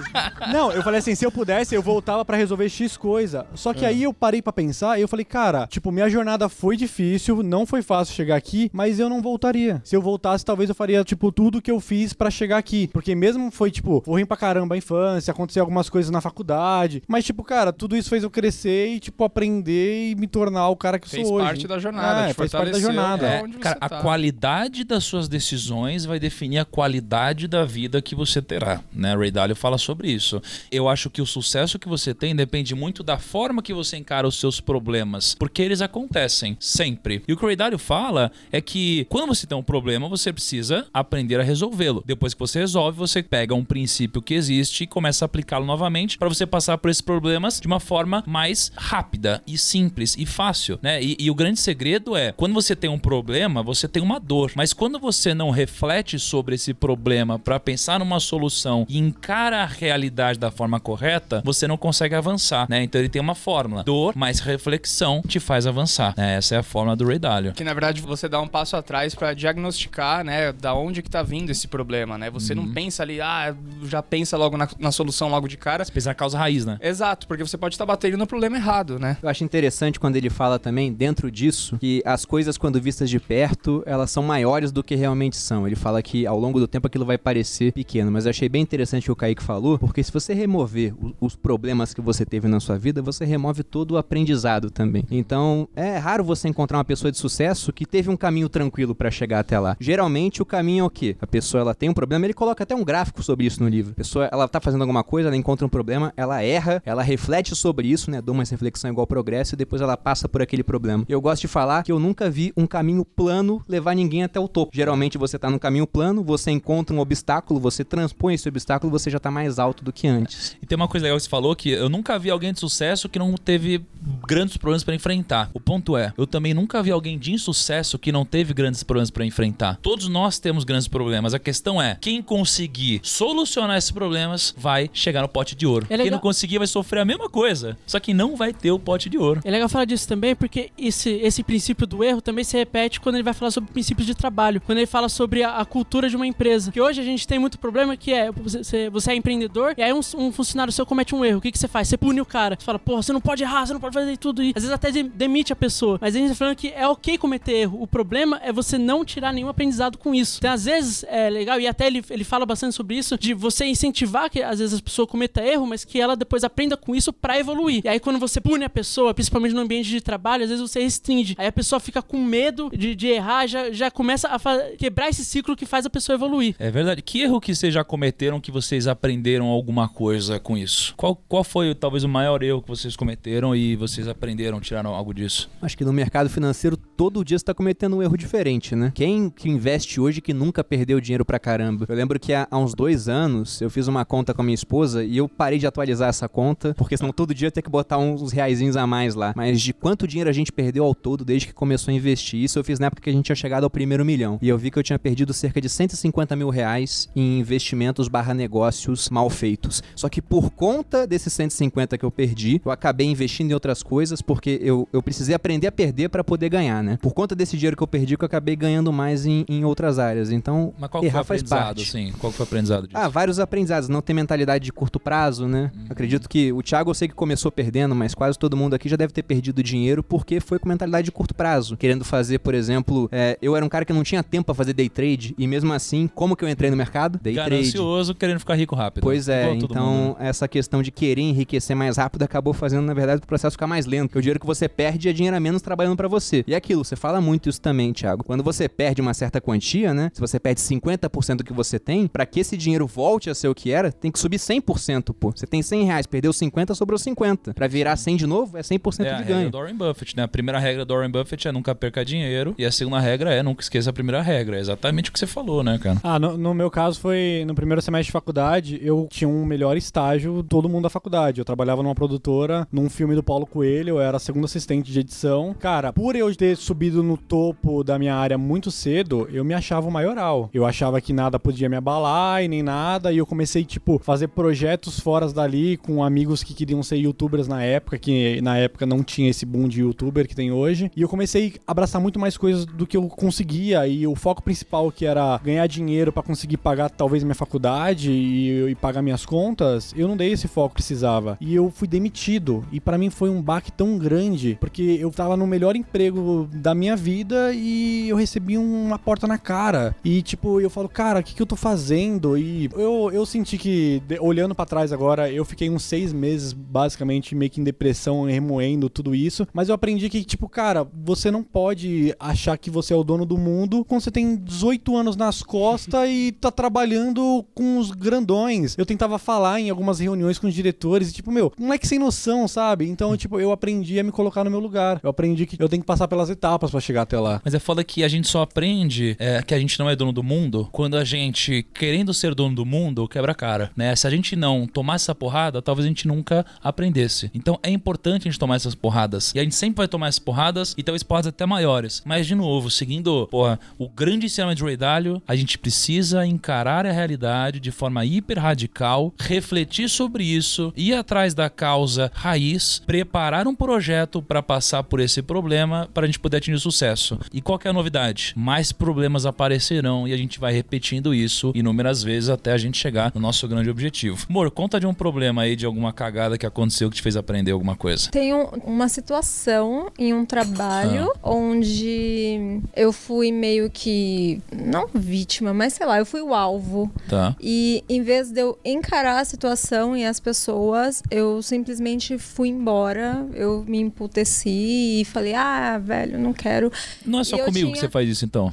Não, eu falei assim, se eu pudesse, eu voltava pra resolver X coisa. Só que aí eu parei pra pensar e eu falei, cara, tipo, minha jornada foi difícil, não foi fácil chegar aqui, mas eu não voltaria. Se eu voltasse, talvez eu faria, tipo, tudo que eu fiz pra chegar aqui. Porque mesmo foi, tipo, ruim pra caramba infância, aconteceu algumas coisas na faculdade. Mas, tipo, cara, tudo isso fez eu crescer e, tipo, aprender e me tornar o cara que Fez sou hoje. parte da jornada, É, fez parte da jornada. é. É, cara, a tá. qualidade das suas decisões vai definir a qualidade da vida que você terá, né? Ray Dalio fala sobre isso. Eu acho que o sucesso que você tem depende muito da forma que você encara os seus problemas, porque eles acontecem sempre. E o que o Ray Dalio fala é que quando você tem um problema, você precisa aprender a resolvê-lo. Depois que você resolve, você pega um princípio que existe e começa a aplicá-lo novamente para você passar por esses problemas de uma forma mais rápida e simples e fácil, né? E, e o grande segredo é, quando você tem um problema, você tem uma dor, mas quando você não reflete sobre esse problema para pensar numa solução e encara a realidade da forma correta, você não consegue avançar, né? Então ele tem uma fórmula: dor mais reflexão te faz avançar. né? Essa é a fórmula do Ray Dalio. Que na verdade você dá um passo atrás pra diagnosticar, né, da onde que tá vindo esse problema, né? Você Uhum. não pensa ali, ah, já pensa logo na, na solução logo de cara. Pensar a causa raiz, né? Exato, porque você pode estar batendo no problema errado, né? Eu acho interessante quando ele fala também, dentro disso, que as coisas, quando vistas de perto, elas são maiores do que realmente são. Ele fala que ao longo do tempo aquilo vai parecer pequeno, mas eu achei bem interessante o que o Kaique falou, porque se você remover o- os problemas que você teve na sua vida, você remove todo o aprendizado também. Então, é raro você encontrar uma pessoa de sucesso que teve um caminho tranquilo pra chegar até lá. Geralmente o caminho é o quê? A pessoa ela tem um problema, ele coloca até um gráfico sobre isso no livro. A pessoa ela tá fazendo alguma coisa, ela encontra um problema, ela erra, ela reflete sobre isso, né? Dou uma reflexão igual progresso e depois ela passa por aquele problema. Eu gosto de falar que eu nunca vi um caminho plano levar ninguém até o topo. Geralmente você tá no caminho plano, você encontra um obstáculo, você transpõe esse obstáculo, você já tá mais alto do que antes. E tem uma coisa legal que você falou que eu nunca vi alguém de sucesso que não teve grandes problemas pra enfrentar. O ponto é, eu também nunca vi alguém de insucesso que não teve grandes problemas pra enfrentar. Todos nós temos grandes problemas. A questão é, quem conseguir solucionar esses problemas vai chegar no pote de ouro. É quem não conseguir vai sofrer a mesma coisa, só que não vai ter o pote de ouro. É legal falar disso também, porque esse, esse princípio do erro também se repete quando ele vai falar sobre princípios de trabalho. Quando ele fala sobre a, a cultura de uma empresa. Que hoje a gente tem muito problema que é, você, você- é empreendedor e aí um, um funcionário seu comete um erro. O que, que você faz? Você pune o cara. Você fala, porra, você não pode errar, você não pode fazer tudo. E às vezes até de- demite a pessoa. Mas a gente tá falando que é ok cometer erro. O problema é você não tirar nenhum aprendizado com isso. Então, às vezes, é legal, e até ele, ele fala bastante sobre isso, de você incentivar incentivar que às vezes a pessoa cometa erro, mas que ela depois aprenda com isso pra evoluir. E aí quando você pune a pessoa, principalmente no ambiente de trabalho, às vezes você restringe. Aí a pessoa fica com medo de, de errar, já, já começa a quebrar esse ciclo que faz a pessoa evoluir. É verdade. Que erro que vocês já cometeram que vocês aprenderam alguma coisa com isso? Qual, qual foi talvez o maior erro que vocês cometeram e vocês aprenderam, tiraram algo disso? Acho que no mercado financeiro todo dia você tá cometendo um erro diferente, né? Quem que investe hoje que nunca perdeu dinheiro pra caramba? Eu lembro que há, há uns dois anos eu fiz uma conta com a minha esposa e eu parei de atualizar essa conta, porque senão todo dia eu ter que botar uns reaisinhos a mais lá. Mas de quanto dinheiro a gente perdeu ao todo desde que começou a investir? Isso eu fiz na época que a gente tinha chegado ao primeiro milhão. E eu vi que eu tinha perdido cerca de 150 mil reais em investimentos barra negócios mal feitos. Só que por conta desses 150 que eu perdi, eu acabei investindo em outras coisas, porque eu, eu precisei aprender a perder para poder ganhar, né? Por conta desse dinheiro que eu perdi, que eu acabei ganhando mais em, em outras áreas. Então, Mas qual que foi o errar faz aprendizado, parte. assim? Qual foi o aprendizado disso? Ah, vários aprendizados. Não ter mentalidade de curto prazo, né? Acredito que o Thiago eu sei que começou perdendo, mas quase todo mundo aqui já deve ter perdido dinheiro porque foi com mentalidade de curto prazo. Querendo fazer, por exemplo, é, eu era um cara que não tinha tempo pra fazer day trade e mesmo assim, como que eu entrei no mercado? Day trade. Ganancioso, querendo ficar rico rápido. Pois é, Igual então mundo. essa questão de querer enriquecer mais rápido acabou fazendo, na verdade, o processo ficar mais lento. Porque o dinheiro que você perde é dinheiro a menos trabalhando pra você. E é aquilo, você fala muito isso também, Thiago. Quando você perde uma certa quantia, né? Se você perde 50% do que você tem, pra que esse dinheiro volte a ser o que era, tem que subir 100%, pô. Você tem 100 reais, perdeu 50, sobrou 50. Pra virar 100 de novo, é 100% É a de regra ganho. do Warren Buffett, né? A primeira regra do Warren Buffett é nunca perca dinheiro. E a segunda regra é nunca esqueça a primeira regra. É exatamente o que você falou, né, cara? Ah, no, no meu caso foi no primeiro semestre de faculdade, eu tinha um melhor estágio todo mundo da faculdade. Eu trabalhava numa produtora, num filme do Paulo Coelho, eu era segundo assistente de edição. Cara, por eu ter subido no topo da minha área muito cedo, eu me achava o maioral. Eu achava que nada podia me abalar e nem nada, e eu comecei, tipo, fazer projetos fora dali com amigos que queriam ser youtubers na época, que na época não tinha esse boom de youtuber que tem hoje. E eu comecei a abraçar muito mais coisas do que eu conseguia, e o foco principal que era ganhar dinheiro pra conseguir pagar talvez minha faculdade e, e pagar minhas contas, eu não dei esse foco que precisava. E eu fui demitido. E pra mim foi um baque tão grande, porque eu tava no melhor emprego da minha vida e eu recebi uma porta na cara. E tipo, eu falo, cara, o que, que eu tô fazendo? E eu, eu senti que, de- olhando pra trás agora, eu fiquei uns seis meses basicamente meio que em depressão, remoendo tudo isso. Mas eu aprendi que, tipo, cara, você não pode achar que você é o dono do mundo quando você tem 18 anos nas costas e tá trabalhando com os grandões. Eu tentava falar em algumas reuniões com os diretores e, tipo, meu, um moleque sem noção, sabe? Então, tipo, eu aprendi a me colocar no meu lugar. Eu aprendi que eu tenho que passar pelas etapas pra chegar até lá. Mas é foda que a gente só aprende é, que a gente não é dono do mundo quando a gente, querendo ser dono do mundo, quebra a cara, né? Se a gente não tomasse essa porrada, talvez a gente nunca aprendesse. Então é importante a gente tomar essas porradas. E a gente sempre vai tomar essas porradas e talvez porradas até maiores. Mas, de novo, seguindo, porra, o grande ensinamento de Ray Dalio, a gente precisa encarar a realidade de forma hiper radical, refletir sobre isso, ir atrás da causa raiz, preparar um projeto para passar por esse problema para a gente poder atingir sucesso. E qual é a novidade? Mais problemas aparecerão e a gente vai repetindo isso inúmeras vezes até a gente chegar no nosso grande objetivo. Amor, conta de um problema aí, de alguma cagada que aconteceu que te fez aprender alguma coisa. Tem um- uma situação em um trabalho onde eu fui meio que. Não vítima, mas sei lá, eu fui o alvo. Tá? E em vez de eu encarar a situação e as pessoas, eu simplesmente fui embora. Eu me emputeci e falei: ah, velho, não quero. Não é só comigo que tinha- você faz isso então.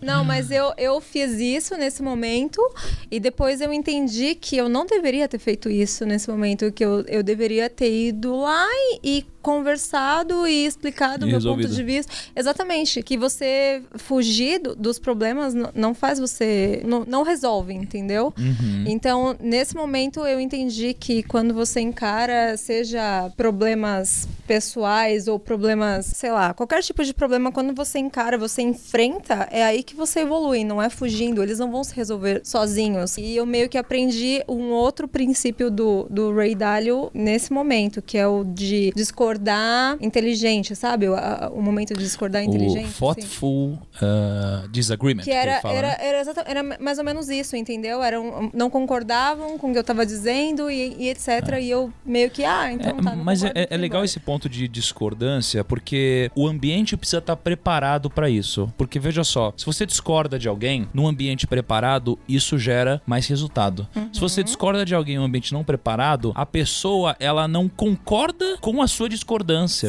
Não, mas eu, eu fiz isso nesse momento e depois eu entendi que eu não deveria ter feito isso nesse momento, que eu, eu deveria ter ido lá e, e conversado e explicado o meu resolvido. ponto de vista. Exatamente, que você fugir do- dos problemas não faz você. Não, não resolve, entendeu? Uhum. Então, nesse momento, eu entendi que quando você encara, seja problemas pessoais ou problemas, sei lá, qualquer tipo de problema, quando você encara, você enfrenta, é aí que você evolui, não é fugindo. Eles não vão se resolver sozinhos. E eu meio que aprendi um outro princípio do, do Ray Dalio nesse momento, que é o de discordar discordar inteligente, sabe? O, a- o momento de discordar inteligente. O assim. thoughtful uh, disagreement. Que era, ele fala, era, né? era, exata- era mais ou menos isso, entendeu? Eram, não concordavam com o que eu tava dizendo e, e etc. E eu meio que, ah, então É, tá. mas é, concordo, é fui legal embora. esse ponto de discordância, porque o ambiente precisa estar preparado para isso. Porque veja só, se você discorda de alguém num ambiente preparado, isso gera mais resultado. Se Uhum. você discorda de alguém em um ambiente não preparado, a pessoa ela não concorda com a sua discordância.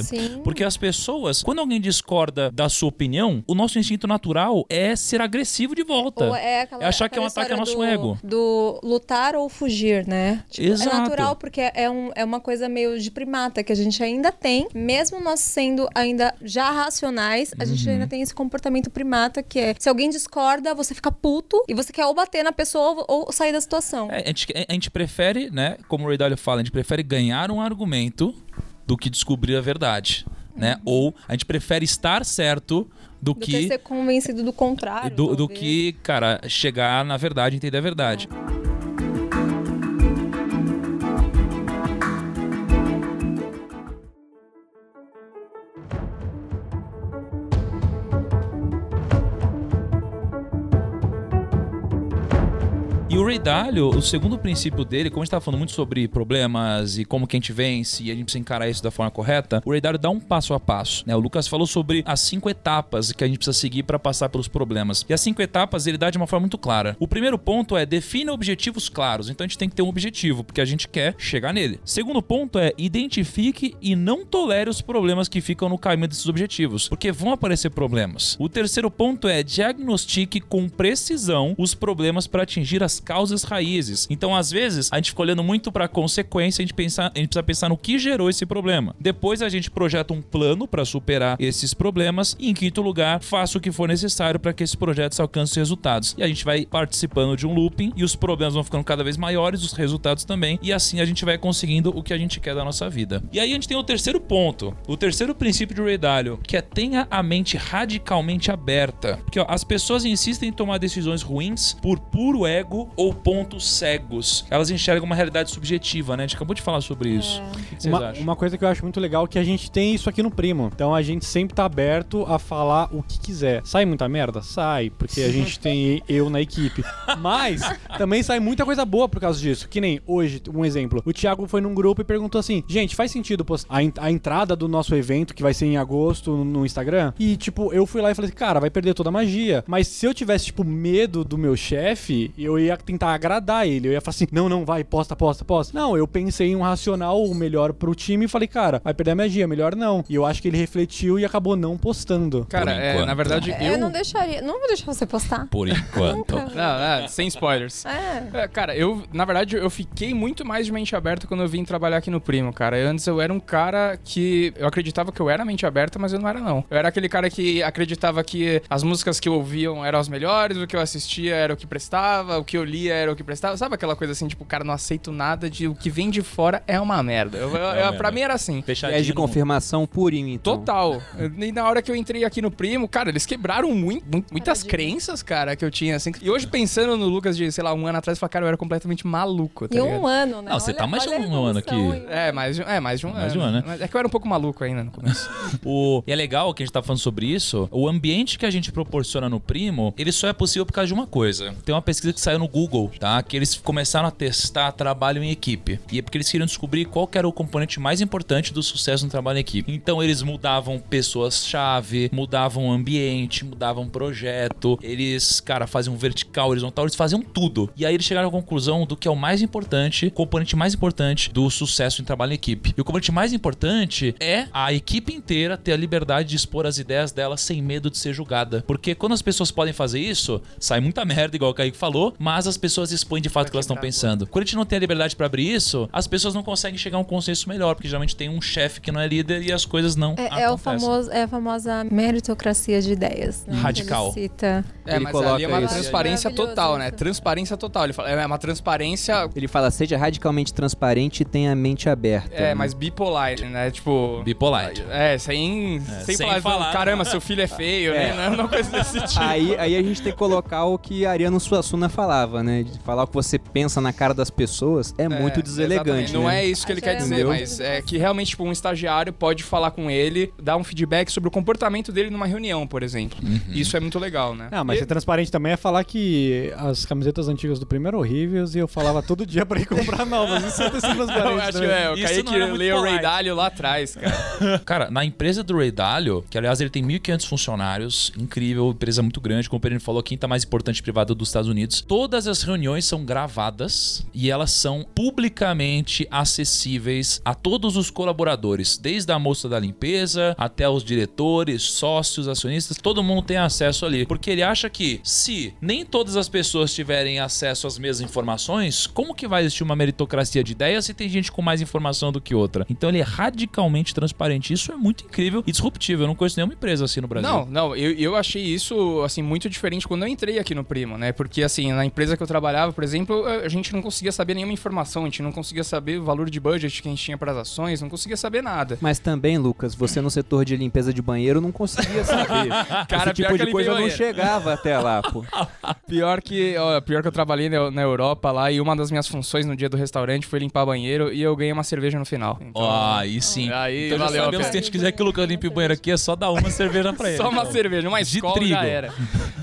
Sim. Porque as pessoas, quando alguém discorda da sua opinião, o nosso instinto natural é ser agressivo de volta. Ou é aquela, É achar que é um ataque ao nosso do, ego. Do lutar ou fugir, né? Tipo, Exato. É natural porque é, um, é uma coisa meio de primata que a gente ainda tem, mesmo nós sendo ainda já racionais, a gente Uhum. ainda tem esse comportamento primata que é se alguém discorda, você fica puto e você quer ou bater na pessoa ou, ou sair da situação. É, a, gente, a gente prefere, né? Como o Ray Dalio fala, a gente prefere ganhar um argumento do que descobrir a verdade. Né? Ou a gente prefere estar certo do, Uhum. Do que que. ser convencido do contrário. Do, do que, cara, chegar na verdade, entender a verdade. E o Ray Dalio, o segundo princípio dele, como a gente tava falando muito sobre problemas e como que a gente vence e a gente precisa encarar isso da forma correta, o Ray Dalio dá um passo a passo. Né? O Lucas falou sobre as cinco etapas que a gente precisa seguir para passar pelos problemas. E as cinco etapas ele dá de uma forma muito clara. O primeiro ponto é defina objetivos claros. Então a gente tem que ter um objetivo, porque a gente quer chegar nele. Segundo ponto é identifique e não tolere os problemas que ficam no caminho desses objetivos, porque vão aparecer problemas. O terceiro ponto é diagnostique com precisão os problemas para atingir as causas raízes. Então, às vezes, a gente fica olhando muito para a consequência, a gente, pensa, a gente precisa pensar no que gerou esse problema. Depois, a gente projeta um plano para superar esses problemas. E, em quinto lugar, faça o que for necessário para que esse projeto alcance resultados. E a gente vai participando de um looping e os problemas vão ficando cada vez maiores, os resultados também. E assim a gente vai conseguindo o que a gente quer da nossa vida. E aí a gente tem o terceiro ponto, o terceiro princípio de Ray Dalio, que é tenha a mente radicalmente aberta. Porque ó, as pessoas insistem em tomar decisões ruins por puro ego ou pontos cegos. Elas enxergam uma realidade subjetiva, né? A gente acabou de falar sobre isso. O que que vocês Uma, acham? uma coisa que eu acho muito legal é que a gente tem isso aqui no Primo. Então a gente sempre tá aberto a falar o que quiser. Sai muita merda? Sai, porque a gente tem eu na equipe. Mas também sai muita coisa boa por causa disso. Que nem hoje, um exemplo. O Thiago foi num grupo e perguntou assim: gente, faz sentido postar a, a entrada do nosso evento, que vai ser em agosto, no, no Instagram? E, tipo, eu fui lá e falei assim, cara, vai perder toda a magia. Mas se eu tivesse, tipo, medo do meu chefe, eu ia tentar agradar ele. Eu ia falar assim: não, não, vai, posta, posta, posta. Não, eu pensei em um racional melhor pro time e falei, cara, vai perder a magia, melhor não. E eu acho que ele refletiu e acabou não postando. Cara, é, na verdade, É, eu. Eu não deixaria. Não vou deixar você postar. Por enquanto. Não, não, sem spoilers. É. É, cara, eu, na verdade, eu fiquei muito mais de mente aberta quando eu vim trabalhar aqui no Primo, cara. Antes eu era um cara que eu acreditava que eu era mente aberta, mas eu não era, não. Eu era aquele cara que acreditava que as músicas que eu ouviam eram as melhores, o que eu assistia era o que prestava, o que eu lia era o que prestava. Sabe aquela coisa assim, tipo, cara, não aceito nada de o que vem de fora é uma merda. Eu, eu- uma eu- pra mim era assim. Fechadinho. Viés de confirmação purinho, então. Total. E na hora que eu entrei aqui no Primo, cara, eles quebraram mui- mu- muitas crenças, cara, que eu tinha, assim. E hoje, pensando no Lucas de, sei lá, um ano atrás, eu falei, cara, eu era completamente maluco, tá E ligado? um ano, né? Não, você tá mais de olha um ano evolução aqui. É, mais de, é, mais de um Mais de um ano, né? É que eu era um pouco maluco ainda no começo. O... E é legal que a gente tá falando sobre isso. O ambiente que a gente proporciona no Primo, ele só é possível por causa de uma coisa. Tem uma pesquisa que saiu no Google, tá? Que eles começaram a testar trabalho em equipe. E é porque eles queriam descobrir qual era o componente mais importante do sucesso no trabalho em equipe. Então eles mudavam pessoas-chave, mudavam ambiente, mudavam projeto. Eles, cara, faziam vertical, horizontal, eles faziam tudo. E aí eles chegaram à conclusão do que é o mais importante, o componente mais importante do sucesso em trabalho em equipe. E o componente mais importante é a equipe inteira ter a liberdade de expor as ideias dela sem medo de ser julgada. Porque quando as pessoas podem fazer isso, sai muita merda, igual o Kaique falou, mas as pessoas expõem de fato o que elas estão pensando. Quando a gente não tem a liberdade pra abrir isso, as pessoas não conseguem chegar a um consenso melhor, porque geralmente tem um chefe que não é líder e as coisas não É, é o acontecem. famoso, é a famosa meritocracia de ideias. Né? Radical. Ele cita. É, Ele mas coloca ali é uma isso. transparência total, né? Transparência total. Ele fala, é uma transparência. Ele fala, seja radicalmente transparente e tenha a mente aberta. É, mas bipolar, né? Tipo. Bipolar. É, sem, sem, sem falar, falar. caramba, seu filho é feio, né? Não é uma coisa desse tipo. Aí, aí a gente tem que colocar o que Ariano Suassuna falava, fala, né? De falar o que você pensa na cara das pessoas é, muito deselegante. exatamente. Não né? é isso que ele Acho quer é dizer, mas é que realmente tipo, um estagiário pode falar com ele, dar um feedback sobre o comportamento dele numa reunião, por exemplo. Isso é muito legal, né? Ah, mas E- ser transparente também é falar que as camisetas antigas do primeiro eram horríveis e eu falava todo dia pra ir comprar novas. Isso é Eu transparente. acho né? que é, o Isso não era muito leu o Ray. Dalio lá atrás, cara. Cara, na empresa do Ray Dalio, que aliás ele tem 1.500 funcionários, incrível, empresa muito grande, como o Pereira falou, a quinta mais importante privada dos Estados Unidos. Todas as reuniões são gravadas e elas são publicamente acessíveis a todos os colaboradores, desde a moça da limpeza até os diretores, sócios, acionistas, todo mundo tem acesso ali, porque ele acha que se nem todas as pessoas tiverem acesso às mesmas informações, como que vai existir uma meritocracia de ideias se tem gente com mais informação do que outra? Então ele é radicalmente transparente. Isso é muito incrível e disruptível. Eu não conheço nenhuma empresa assim no Brasil. Não, não, eu, eu achei isso, assim, muito diferente quando eu entrei aqui no Primo, né? Porque, assim, na empresa que eu trabalhava, por exemplo, a gente não conseguia saber nenhuma informação, a gente não conseguia saber o valor de budget que a gente tinha para as ações, não conseguia saber nada. Mas também, Lucas, você no setor de limpeza de banheiro não conseguia saber. Cara, Esse pior tipo que eu de coisa não banheiro. chegava até lá, pô. Pior que, ó, pior que eu trabalhei na, na Europa lá e uma das minhas funções no dia do restaurante foi limpar banheiro e eu ganhei uma cerveja no final. Então, Ó, aí sim. Aí então valeu sabemos se a gente quiser que o Lucas limpe o banheiro aqui, é só dar uma cerveja pra ele. Só uma Então. cerveja, uma De escola trigo. já era.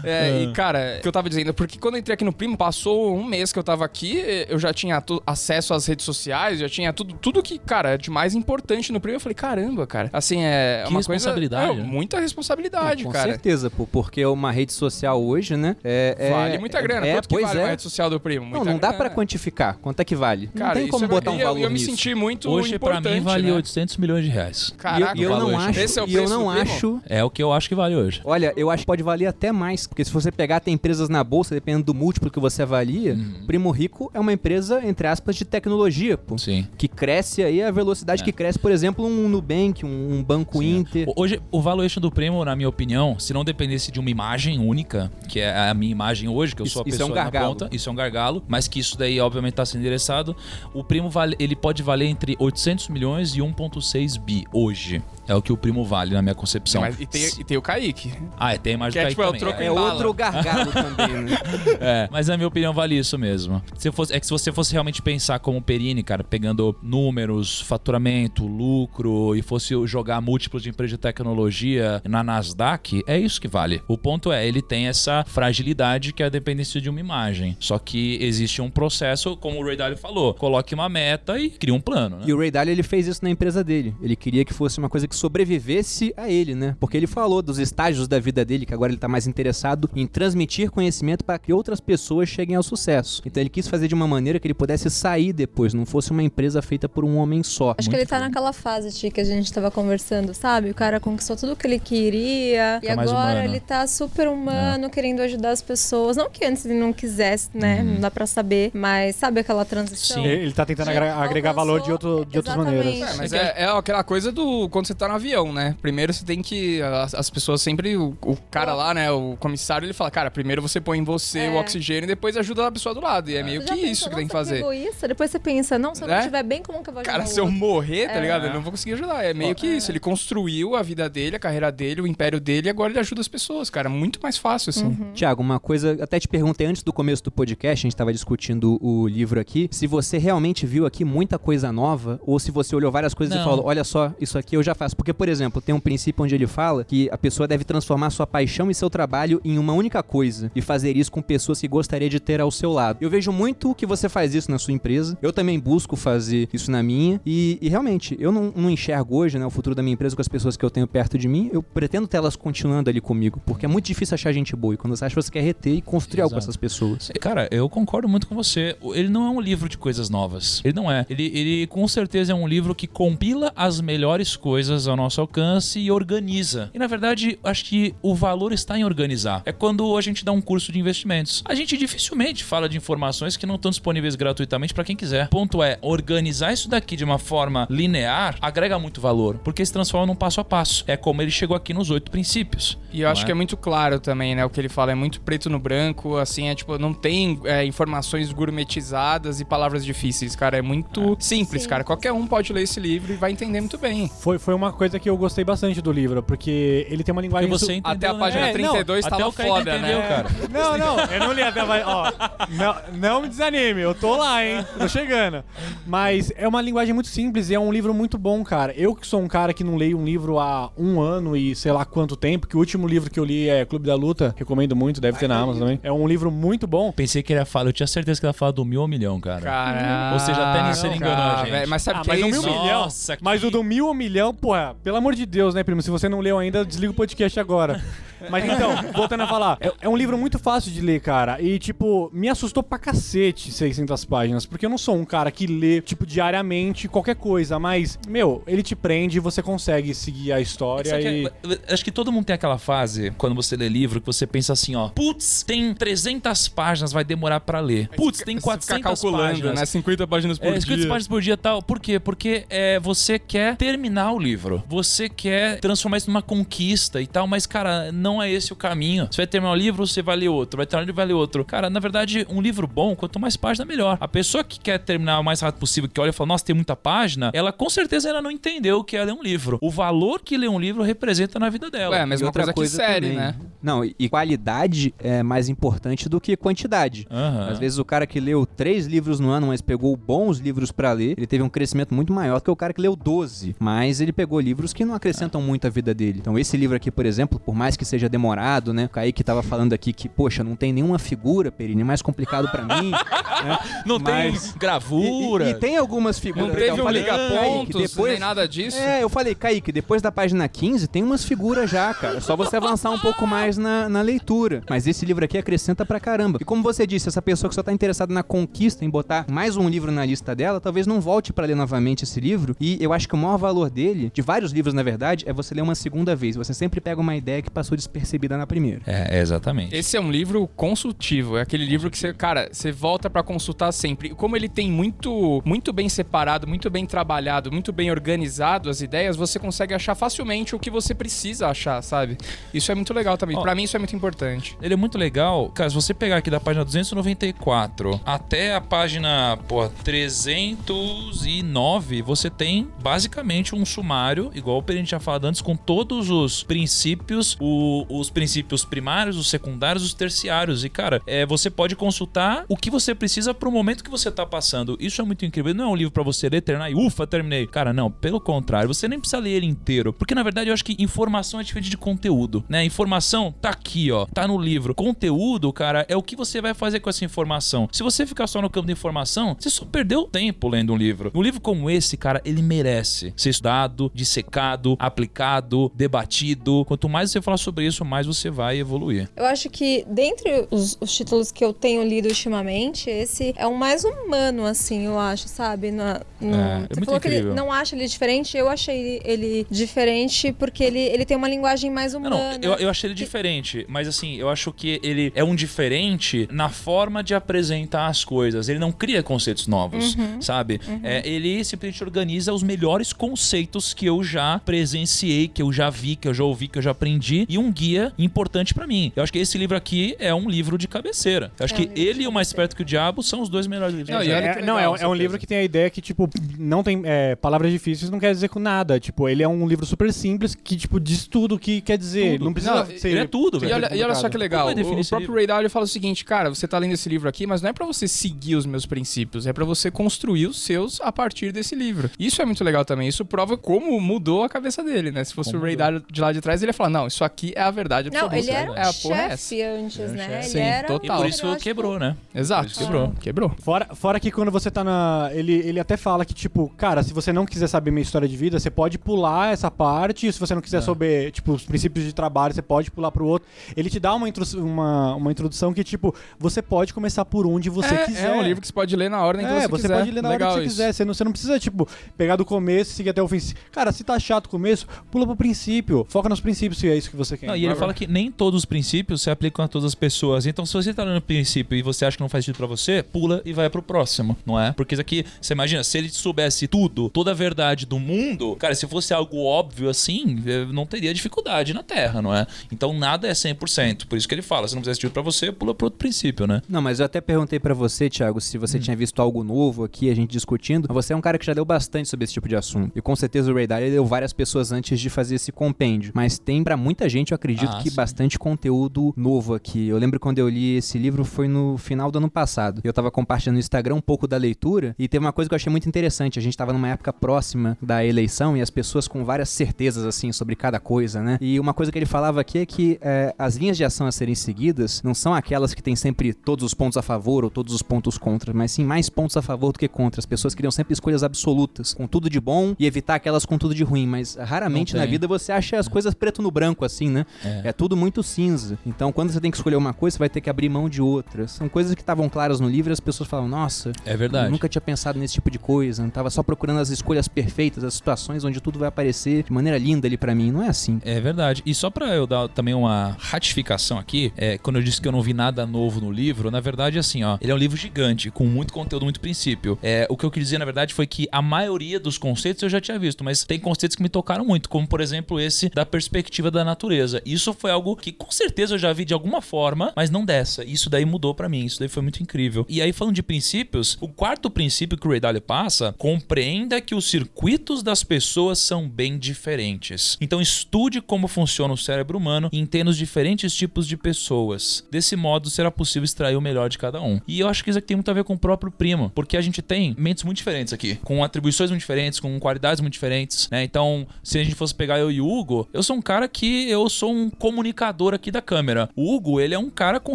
É, E, cara, o que eu tava dizendo, porque quando eu entrei aqui no Primo, passou um mês que eu tava aqui, eu já tinha acesso às redes sociais, já tinha tudo, tudo que, cara, é de mais importante no Primo. Eu falei, caramba, cara. Assim, é Que uma responsabilidade, coisa... é, né? muita responsabilidade, Com cara. certeza, pô, porque uma rede social hoje, né? É, é- Vale muita grana. É, Quanto que pois vale é. uma rede social do Primo? Não, Muita não dá grana. pra quantificar. Quanto é que vale? Cara, não tem como é- botar um e eu, valor eu me nisso. senti muito Hoje, pra importante, mim, vale né? 800 milhões de reais. Caraca, e eu, eu não valor. acho, Esse é o e eu preço não do Primo? acho É o que eu acho que vale hoje. Olha, eu acho que pode valer até mais, porque se você pegar, tem empresas na bolsa, dependendo do múltiplo que você avalia, Uhum. Primo Rico é uma empresa, entre aspas, de tecnologia, pô. Sim. Que cresce aí a velocidade É. que cresce, por exemplo, um Nubank, um, um Banco Inter. Hoje, o valuation do prêmio, na minha opinião, se não dependesse de uma imagem única, que é a minha imagem hoje, que eu Isso- sou a isso é um pessoa gargalo. ponta, isso é um gargalo, mas que isso daí, obviamente, está sendo endereçado, o primo vale, ele pode valer entre 800 milhões e 1,6 bi hoje. É o que o primo vale, na minha concepção. Mas, e, tem, e tem o Kaique. Ah, é, tem a imagem Que é do tipo, é o Kaique também. troco É em bala. outro gargalo também, né? É, mas na minha opinião vale isso mesmo. Se fosse, é que se você fosse realmente pensar como Perini, cara, pegando números, faturamento, lucro e fosse jogar múltiplos de empresas de tecnologia na Nasdaq, é isso que vale. O ponto é, ele tem essa fragilidade que é a dependência de uma imagem. Só que existe um processo, como o Ray Dalio falou, coloque uma meta e crie um plano, né? E o Ray Dalio, ele fez isso na empresa dele. Ele queria que fosse uma coisa que sobrevivesse a ele, né? Porque ele falou dos estágios da vida dele, que agora ele tá mais interessado em transmitir conhecimento para que outras pessoas cheguem ao sucesso. Então ele quis fazer de uma maneira que ele pudesse sair depois, não fosse uma empresa feita por um homem só. Acho que ele tá naquela fase, Ti, que a gente tava conversando, sabe? O cara conquistou tudo que ele queria. E agora humano. ele tá super humano, querendo ajudar as pessoas. Não que antes ele não quisesse, né? Uhum. Não dá pra saber. Mas sabe aquela transição? Sim. Ele tá tentando agregar alcançou- valor de, outro, de outras maneiras. É, mas é, é aquela coisa do quando você tá no avião, né? Primeiro você tem que. As, as pessoas sempre. O, o cara lá, né? O comissário, ele fala, cara, primeiro você põe em você É. o oxigênio e depois ajuda a pessoa do lado. E é meio Você que já pensou, isso que tem que "Nossa, fazer. egoísta. Depois você pensa, não, se eu não Né? estiver bem, como que eu vou ajudar Cara, o se eu morrer, tá É. ligado? Eu não vou conseguir ajudar. É meio que isso. Ele construiu a vida dele, a carreira dele, o império dele e agora ele ajuda as pessoas, cara. Muito mais fácil, assim. Uhum. Tiago, uma coisa, até te perguntei antes do começo do podcast, a gente tava discutindo o livro aqui, se você realmente viu aqui muita coisa nova, ou se você olhou várias coisas Não. e falou, olha só, isso aqui eu já faço. Porque, por exemplo, tem um princípio onde ele fala que a pessoa deve transformar sua paixão e seu trabalho em uma única coisa, e fazer isso com pessoas que gostaria de ter ao seu lado. Eu vejo muito que você faz isso na sua empresa, eu também busco fazer isso na minha, e, e realmente, eu não, não enxergo hoje, né, o futuro da minha empresa com as pessoas que eu tenho perto de mim, eu pretendo ter elas continuando ali comigo, porque é muito difícil achar gente boa, e quando você acha, você quer reter e construir algo com Exato. essas pessoas. Cara, eu concordo muito com você. Ele não é um livro de coisas novas. Ele não é. Ele, ele com certeza é um livro que compila as melhores coisas ao nosso alcance e organiza. E na verdade, acho que o valor está em organizar. É quando a gente dá um curso de investimentos. A gente dificilmente fala de informações que não estão disponíveis gratuitamente para quem quiser. O ponto é, organizar isso daqui de uma forma linear agrega muito valor, porque se transforma num passo a passo. É como ele chegou aqui nos oito princípios. E eu acho é? que é muito claro também, né? O que ele fala é muito preto no branco, assim, é tipo, não tem é, informações gourmetizadas e palavras difíceis, cara. É muito simples, Sim. cara. Qualquer um pode ler esse livro e vai entender muito bem. Foi, foi uma uma coisa que eu gostei bastante do livro, porque ele tem uma linguagem... você entendeu, Até a né? página É, não, 32 Até tava o Kaique foda, entendeu, né? cara. Não, não, eu não li até vai. Ó, não, não me desanime, eu tô lá, hein? Tô chegando. Mas é uma linguagem muito simples e é um livro muito bom, cara. Eu que sou um cara que não leio um livro há um ano e sei lá quanto tempo, que o último livro que eu li é Clube da Luta, recomendo muito, deve ter na Amazon também. É um livro muito bom. Pensei que ele ia falar, eu tinha certeza que ele ia falar do mil ou milhão, cara. Cara. Ou seja, até nisso ele enganou a gente. velho, Mas sabe Ah, que mas é isso? mil milhão. Nossa, que- Mas o do mil ou milhão, porra, pelo amor de Deus, né, primo? Se você não leu ainda, desliga o podcast agora. Mas então, voltando a falar, é, é um livro muito fácil de ler, cara. E, tipo, me assustou pra cacete 600 páginas. Porque eu não sou um cara que lê, tipo, diariamente qualquer coisa. Mas, meu, ele te prende e você consegue seguir a história Sabe e. é- acho que todo mundo tem aquela fase, quando você lê livro, que você pensa assim, ó. Putz, tem 300 páginas, vai demorar pra ler. Putz, tem Você 400 fica calculando, páginas. né? 50 páginas por É, dia. 50 páginas por dia e tal. Por quê? Porque é, você quer terminar o livro. Você quer transformar isso numa conquista e tal, mas, cara, não é esse o caminho. Você vai terminar o livro, você vai ler outro. Vai terminar o livro, vai ler outro. Cara, na verdade, um livro bom, quanto mais página, melhor. A pessoa que quer terminar o mais rápido possível, que olha e fala, nossa, tem muita página, ela com certeza ainda não entendeu o que é ler um livro. O valor que ler um livro representa na vida dela. A mesma E outra coisa, que série, também. né? Não, e qualidade é mais importante do que quantidade. Aham. Às vezes o cara que leu três livros no ano, mas pegou bons livros pra ler, ele teve um crescimento muito maior do que o cara que leu 12. Mas ele pegou livros que não acrescentam muito à vida dele. Então esse livro aqui, por exemplo, por mais que seja demorado, né? O Kaique tava falando aqui que, poxa, não tem nenhuma figura, Perini, é mais complicado pra mim. né? Não Mas- tem gravura. E, e- e tem algumas figuras. Não teve eu um falei, liga-pontos, depois... nem nada disso. É, eu falei, Kaique, depois da página 15 tem umas figuras já, cara. É só você avançar um pouco mais na, na leitura. Mas esse livro aqui acrescenta pra caramba. E como você disse, essa pessoa que só tá interessada na conquista, em botar mais um livro na lista dela, talvez não volte pra ler novamente esse livro. E eu acho que o maior valor dele, de vários livros na verdade, é você ler uma segunda vez. Você sempre pega uma ideia que passou despercebida na primeira. É, é, exatamente. Esse é um livro consultivo, é aquele livro que você, cara, você volta pra consultar sempre. E Como ele tem muito, muito bem separado, muito bem trabalhado, muito bem organizado as ideias, você consegue achar facilmente o que você precisa achar, sabe? Isso é muito legal também. Ó. Pra mim isso é muito importante. Ele é muito legal. Cara, se você pegar aqui da página 294 até a página, pô, 309, você tem basicamente um sumário, igual o Perini tinha falado antes, com todos os princípios, o- os princípios primários, os secundários, os terciários. E, cara, é, você pode consultar o que você precisa pro momento que você tá passando. Isso é muito incrível. Não é um livro pra você ler, terminar e ufa, terminei. Cara, não, pelo contrário, você nem precisa ler ele inteiro. Porque, na verdade, eu acho que informação é diferente de conteúdo, né? Informação tá aqui, ó, tá no livro. Conteúdo, cara, é o que você vai fazer com essa informação. Se você ficar só no campo da informação, você só perdeu tempo lendo um livro. Um livro como esse, cara, ele merece ser estudado, dissecado, aplicado, debatido. Quanto mais você falar sobre isso, mais você vai evoluir. Eu acho que, dentre os, os títulos que eu tenho lido ultimamente, esse é o mais humano, assim, eu acho, sabe? Na, no- É, é você muito falou que ele incrível. não acha ele diferente, eu achei ele, diferente porque ele, ele tem uma linguagem mais Não, humana. não, eu, eu achei ele diferente, mas assim, eu acho que ele é um diferente na forma de apresentar as coisas. Ele não cria conceitos novos, sabe? É, ele simplesmente organiza os melhores conceitos que eu já presenciei, que eu já vi, que eu já ouvi, que eu já aprendi, e um guia importante pra mim. Eu acho que esse livro aqui é um livro de cabeceira. Eu acho É um que ele e o Mais Perto que o Diabo são os dois melhores livros. Não, e. É, que não, legal, é, um- é um livro que tem a ideia que, tipo, não tem é, palavras difíceis, não quer dizer com nada. Tipo, ele é um livro super simples que, tipo, diz tudo o que quer dizer. Tudo. Não precisa Não, ser. ele é tudo, E velho. olha, e olha só que legal, definir o, o próprio? Ray Dalio fala o seguinte, cara, você tá lendo esse livro aqui, mas não é pra você seguir os meus princípios, é pra você construir os seus a partir desse livro. Isso é muito legal também, isso prova como mudou a cabeça dele, né? Se fosse Como o Ray. Dalio de lá de trás, ele ia falar, não, isso aqui é a verdade Não, absoluta. ele era um é a porra é chefe antes, né? Ele Sim, era um E total. por isso quebrou, né? Exato, quebrou. Quebrou. Fora, fora que quando você tá na. Ele, ele até fala que, tipo, cara, se você não quiser saber minha história de vida, você pode pular essa parte. Se você não quiser É. saber, tipo, os princípios de trabalho, você pode pular pro outro. Ele te dá uma, intro, uma, uma introdução que, tipo, você pode começar por onde você é, quiser. é um livro que você pode ler na ordem que É, você, você quiser. pode ler na Legal hora que você isso. quiser. Você não, você não precisa, tipo, pegar do começo e seguir até o fim. Cara, se tá chato o começo, pula pro princípio. Foca nos princípios se é isso que você quer. Não, e ele fala que nem todos os princípios se aplicam a todas as pessoas. Então, se você tá lendo o princípio e você acha que não faz sentido pra você, pula e vai pro próximo, não é? Porque isso aqui, você imagina, se ele soubesse tudo, toda a verdade do mundo, cara, se fosse algo óbvio assim, eh, não teria dificuldade na Terra, não é? Então, nada é 100%. Por isso que ele fala, se não fizer sentido pra você, pula pro outro princípio, né? Não, mas eu até perguntei pra você, Thiago, se você tinha visto algo novo aqui, a gente discutindo. Você é um cara que já deu bastante sobre esse tipo de assunto. E com certeza o Ray Dalio deu várias pessoas antes de fazer esse compêndio. Mas tem pra muita gente, eu acredito, Ah, que sim. bastante conteúdo novo aqui. Eu lembro quando eu li esse livro foi no final do ano passado. Eu tava compartilhando no Instagram um pouco da leitura e teve uma coisa que eu achei muito interessante. A gente tava numa época próxima da eleição e as pessoas com várias certezas, assim, sobre cada coisa, né? E uma coisa que ele falava aqui é que é, as linhas de ação a serem seguidas não são aquelas que têm sempre todos os pontos a favor ou todos os pontos contra, mas sim mais pontos a favor do que contra. As pessoas queriam sempre escolhas absolutas, com tudo de bom e evitar aquelas com tudo de ruim, mas raramente na vida você acha as coisas preto no branco, assim, né? É. É tudo muito cinza. Então, quando você tem que escolher uma coisa, você vai ter que abrir mão de outra. São coisas que estavam claras no livro e as pessoas falam: Nossa, É verdade. eu nunca tinha pensado nesse tipo de coisa. Eu tava só procurando as escolhas perfeitas, as situações onde tudo vai aparecer de maneira linda ali pra mim. Não é assim. É verdade. E só pra eu dar também uma ratificação aqui, é, quando eu disse que eu não vi nada novo no livro, na verdade, assim, ó, ele é um livro gigante, com muito conteúdo, muito princípio. É, o que eu quis dizer, na verdade, foi que a maioria dos conceitos eu já tinha visto, mas tem conceitos que me tocaram muito, como, por exemplo, esse da perspectiva da natureza. Isso foi algo que, com certeza, eu já vi de alguma forma, mas não dessa. Isso daí mudou pra mim, isso daí foi muito incrível. E aí, falando de princípios, o quarto princípio que o Ray Dalio passa, compreenda que os circuitos das pessoas são bem diferentes. Então estude como funciona o cérebro humano e entenda os diferentes tipos de pessoas. Desse modo, será possível extrair o melhor de cada um. E eu acho que isso aqui tem muito a ver com o próprio primo, porque a gente tem mentes muito diferentes aqui, com atribuições muito diferentes, com qualidades muito diferentes, né? Então, se a gente fosse pegar eu e o Hugo, eu sou um cara que eu sou um comunicador aqui da câmera. O Hugo, ele é um cara com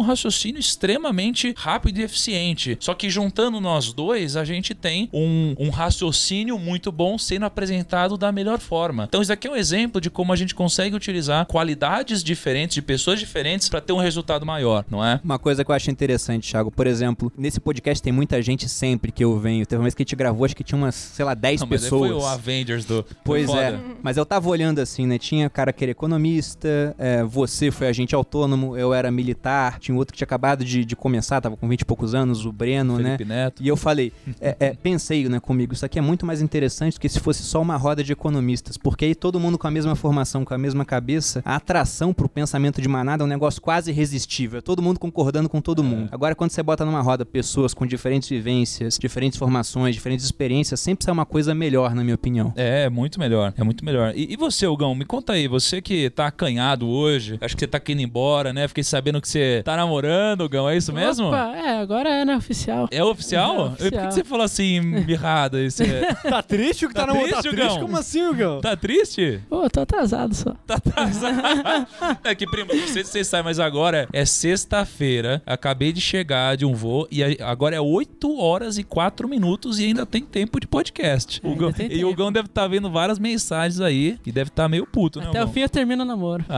raciocínio extremamente rápido e eficiente. Só que juntando nós dois, a gente tem um, um raciocínio muito bom sendo apresentado da melhor forma. Então, isso aqui é um exemplo de como a gente consegue utilizar qualidades diferentes de pessoas diferentes para ter um resultado maior, não é? Uma coisa que eu acho interessante, Thiago, por exemplo, nesse podcast tem muita gente sempre que eu venho. Teve uma vez que a gente gravou, acho que tinha umas, sei lá, 10 Não, mas pessoas. foi o Avengers do. Pois é, mas eu tava olhando assim, né? Tinha cara que era economista, é, você foi agente autônomo, eu era militar, tinha outro que tinha acabado de, de começar, tava com 20 e poucos anos, o Breno, né? Felipe Neto. E eu falei, é, é, pensei né, comigo, isso aqui é muito mais interessante do que se fosse só uma roda de economistas, porque aí todo mundo com a mesma formação, com a mesma cabeça, a atração pro pensamento de manada é um negócio quase irresistível, é todo mundo concordando com todo mundo. Agora, quando você bota numa roda pessoas com diferentes vivências, diferentes formações, diferentes experiências, sempre sai uma coisa melhor, na minha opinião. É, muito melhor. É muito melhor. E, e você, Hugão, me conta aí, você que tá acanhado hoje, acho que você tá querendo ir embora, né? Fiquei sabendo que você tá namorando, Hugão, é isso mesmo? Opa, é, agora é, né, oficial. É oficial? É oficial. Por que você falou assim, mirrado? Isso é- Tá triste o que tá, Tá na triste, Tá triste? Hugão? Como assim, Hugão? Tá triste? Pô, tô atrasado só. Tá atrasado. é que, primo, não sei se vocês sabem, mas agora é sexta-feira. Acabei de chegar de um voo e agora é 8 horas e 4 minutos e ainda tem tempo de podcast. É, O tem e o. Gão deve estar vendo várias mensagens aí e deve estar meio puto, né? Até o fim eu termino o namoro. Ah,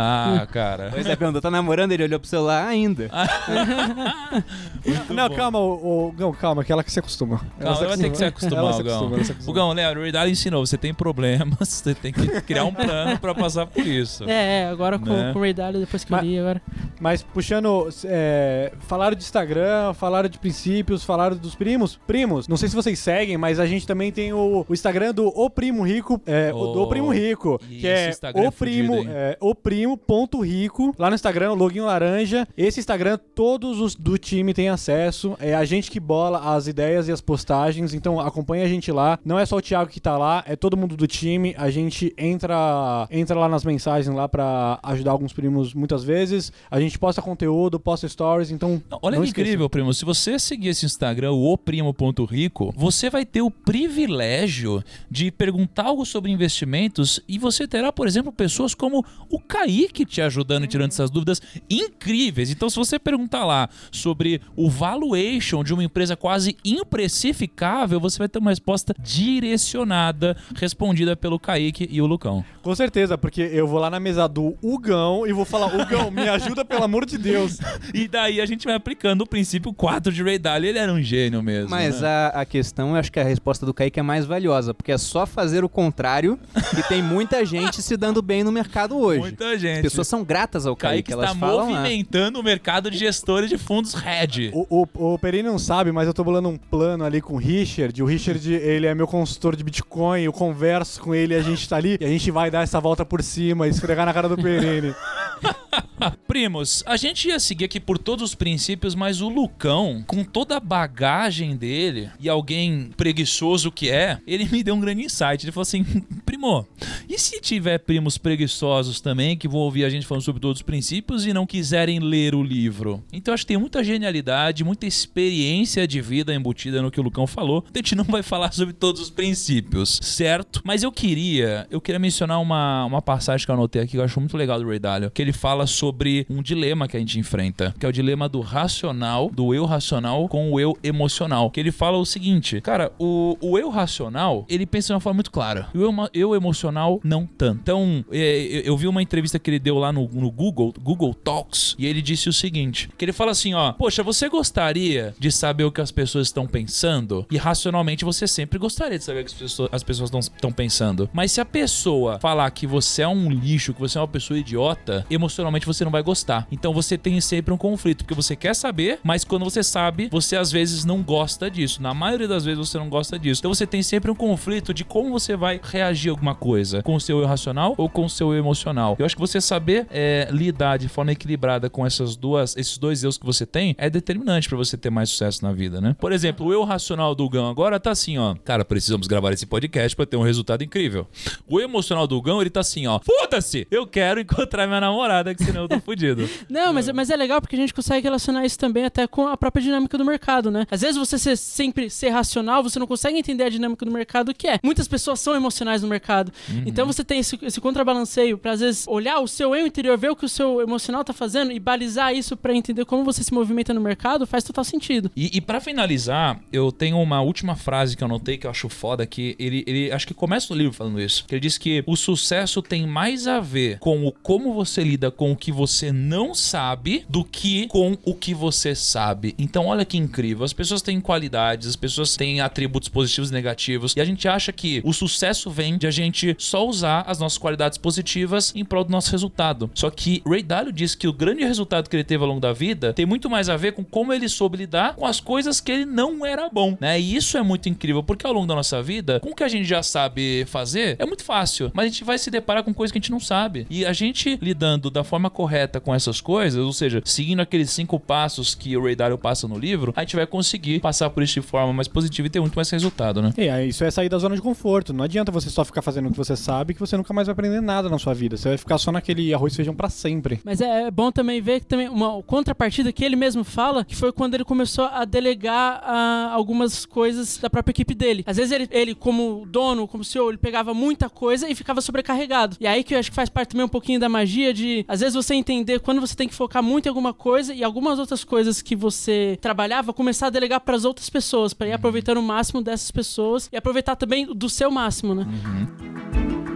cara. Pois é, perguntou, tá namorando? Ele olhou pro celular ainda. Não, calma, o, o, não, calma, que ela que se acostuma. Ela Calma, vai ter que se acostumar, Ela se Hugão. acostuma, ela acostuma. Hugão, né, a realidade ensinou, você tem problemas, você tem que criar um plano pra passar por isso. É, é, agora com, Né? com o Ray Dalio, depois que Mas- eu li agora. Mas puxando, é, falaram de Instagram, falaram de princípios, falaram dos primos. Primos, não sei se vocês seguem, mas a gente também tem o, o Instagram do O Primo Rico, é, o do Oh, Primo Rico, que é Instagram é o primo, fudido, hein? é, o primo.rico, lá no Instagram, o login laranja. Esse Instagram, todos os do time têm acesso. É a gente que bola as ideias e as postagens, então acompanha a gente lá. Não é só o Thiago que tá lá, é todo mundo do time. A gente entra, entra lá nas mensagens lá pra ajudar alguns primos muitas vezes. A gente posta conteúdo, posta stories, então. Não, olha não que incrível, primo. Se você seguir esse Instagram, o oprimo.rico, você vai ter o privilégio de perguntar algo sobre investimentos e você terá, por exemplo, pessoas como o Kaique te ajudando e tirando essas dúvidas incríveis. Então, se você perguntar lá sobre o valuation de uma empresa quase imprecificável, você vai ter uma resposta direcionada, respondida pelo Kaique e o Lucão. Com certeza, porque eu vou lá na mesa do Hugão e vou falar: Hugão, me ajuda pelo amor de Deus. E daí a gente vai aplicando o princípio 4 de Ray Dalio. Ele era um gênio mesmo. Mas né? a, a questão, eu acho que a resposta do Kaique é mais valiosa, porque é só fazer o contrário e tem muita gente se dando bem no mercado hoje. Muita gente. As pessoas são gratas ao Kaique, Kaique elas está falam lá. movimentando o mercado de gestores de fundos Red. O, o, o Perini não sabe, mas eu tô bolando um plano ali com o Richard. O Richard, ele é meu consultor de Bitcoin. Eu converso com ele, a gente tá ali e a gente vai dar essa volta por cima, esfregar na cara do Perini. Primos, a gente ia seguir aqui por todos os princípios, mas o Lucão, com toda a bagagem dele e alguém preguiçoso que é, ele me deu um grande insight. Ele falou assim: primo, e se tiver primos preguiçosos também que vão ouvir a gente falando sobre todos os princípios e não quiserem ler o livro? Então acho que tem muita genialidade, muita experiência de vida embutida no que o Lucão falou. A gente não vai falar sobre todos os princípios, certo? Mas eu queria, eu queria mencionar uma, uma passagem que eu anotei aqui que eu acho muito legal do Ray Dalio, que ele fala sobre um dilema que a gente enfrenta, que é o dilema do racional, do eu racional com o eu emocional. Que ele fala o seguinte, cara, o, o eu racional, ele pensa de uma forma muito clara. O eu, eu emocional, não tanto. Então, é, eu, eu vi uma entrevista que ele deu lá no, no Google, Google Talks, e ele disse o seguinte, que ele fala assim, ó, poxa, você gostaria de saber o que as pessoas estão pensando? E racionalmente você sempre gostaria de saber o que as pessoas estão pensando. Mas se a pessoa falar que você é um lixo, que você é uma pessoa idiota, emocionalmente você não vai gostar. Então você tem sempre um conflito, porque você quer saber, mas quando você sabe, você às vezes não gosta disso. Na maioria das vezes você não gosta disso. Então você tem sempre um conflito de como você vai reagir a alguma coisa, com o seu eu racional ou com o seu eu emocional. Eu acho que você saber é, lidar de forma equilibrada com essas duas, esses dois eus que você tem é determinante pra você ter mais sucesso na vida, né? Por exemplo, o eu racional do Gão agora tá assim, ó. Cara, precisamos gravar esse podcast pra ter um resultado incrível. O emocional do Gão, ele tá assim, ó. Foda-se! Eu quero encontrar minha namorada, que senão tô fudido. Não, mas, mas é legal porque a gente consegue relacionar isso também até com a própria dinâmica do mercado, né? Às vezes você ser, sempre ser racional, você não consegue entender a dinâmica do mercado que é. Muitas pessoas são emocionais no mercado. Então você tem esse, esse contrabalanceio pra às vezes olhar o seu eu interior, ver o que o seu emocional tá fazendo e balizar isso pra entender como você se movimenta no mercado, faz total sentido. E, e para finalizar, eu tenho uma última frase que eu anotei que eu acho foda, que ele, ele acho que começa no livro falando isso. Que ele diz que o sucesso tem mais a ver com o como você lida com o que você não sabe do que com o que você sabe. Então, olha que incrível. As pessoas têm qualidades, as pessoas têm atributos positivos e negativos, e a gente acha que o sucesso vem de a gente só usar as nossas qualidades positivas em prol do nosso resultado. Só que Ray Dalio diz que o grande resultado que ele teve ao longo da vida tem muito mais a ver com como ele soube lidar com as coisas que ele não era bom, né? E isso é muito incrível, porque ao longo da nossa vida, com o que a gente já sabe fazer, é muito fácil, mas a gente vai se deparar com coisas que a gente não sabe. E a gente lidando da forma correta com essas coisas, ou seja, seguindo aqueles cinco passos que o Ray Dalio passa no livro, a gente vai conseguir passar por isso de forma mais positiva e ter muito mais resultado, né? E aí, isso é sair da zona de conforto. Não adianta você só ficar fazendo o que você sabe, que você nunca mais vai aprender nada na sua vida. Você vai ficar só naquele arroz e feijão pra sempre. Mas é bom também ver que também uma contrapartida que ele mesmo fala, que foi quando ele começou a delegar ah, algumas coisas da própria equipe dele. Às vezes ele, ele, como dono, como CEO, ele pegava muita coisa e ficava sobrecarregado. E aí que eu acho que faz parte também um pouquinho da magia de, às vezes, você entender quando você tem que focar muito em alguma coisa e algumas outras coisas que você trabalhava, começar a delegar para as outras pessoas, para ir aproveitando o máximo dessas pessoas e aproveitar também do seu máximo, né? Ô,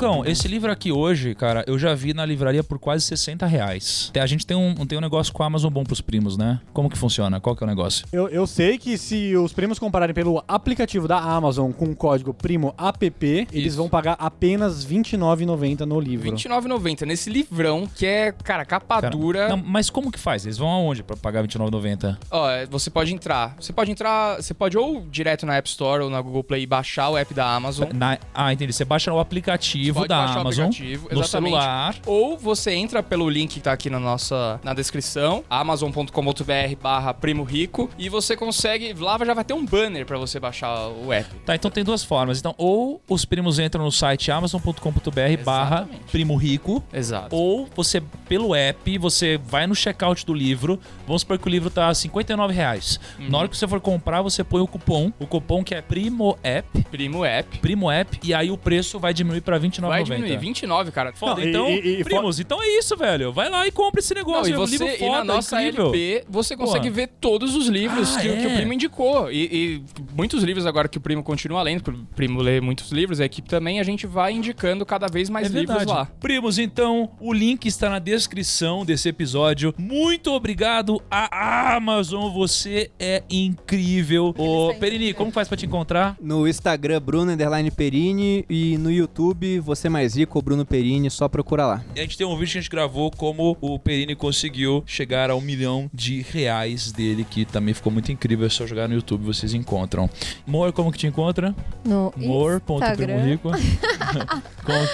Lucão, esse livro aqui hoje, cara, eu já vi na livraria por quase 60 reais. A gente tem um, tem um negócio com a Amazon bom pros primos, né? Como que funciona? Qual que é o negócio? Eu, eu sei que se os primos comprarem pelo aplicativo da Amazon com o código PRIMOAPP, eles Isso. vão pagar apenas R$ 29,90 no livro. R$29,90 nesse livrão que é, cara, capa Cara, dura. não, mas como que faz? Eles vão aonde pra pagar R$29,90? Ó, é, você pode entrar. Você pode entrar. Você pode ou direto na App Store ou na Google Play e baixar o app da Amazon. Na- ah, entendi. Você baixa o aplicativo Pode da Amazon aplicativo, no celular. Ou você entra pelo link que tá aqui na nossa na descrição, amazon.com.br barra primo rico, e você consegue. Lá já vai ter um banner pra você baixar o app. Tá, então tem duas formas. Então, ou os primos entram no site amazon.com.br barra primo rico, Exato. ou você, pelo app, você vai no checkout do livro. Vamos supor que o livro tá 59 reais. Uhum. Na hora que você for comprar, você põe o cupom. O cupom que é Primo App. Primo app. Primo App. E aí o preço vai diminuir pra R$ 29,90. Vai diminuir, 29, cara. Foda, Não, então, e- e- primos, então é isso, velho. Vai lá e compra esse Não, negócio. e é um livro você, foda, e na nossa incrível. LP, você consegue Pô. ver todos os livros Ah, que, que é? o primo indicou. E, e muitos livros agora que o primo continua lendo, porque o primo lê muitos livros, a equipe também, a gente vai indicando cada vez mais É livros verdade. lá. Primos, então, o link está na descrição desse episódio. Muito obrigado à Amazon, você é incrível. Ô, Perini, como faz pra te encontrar? No Instagram, Bruno Underline Perini e no YouTube, Você Mais Rico Bruno Perini, só procura lá. E a gente tem um vídeo que a gente gravou como o Perini conseguiu chegar ao milhão de reais dele, que também ficou muito incrível. É só jogar no YouTube, vocês encontram. Mor, como que te encontra? No Mor.primo Instagram. rico. Como-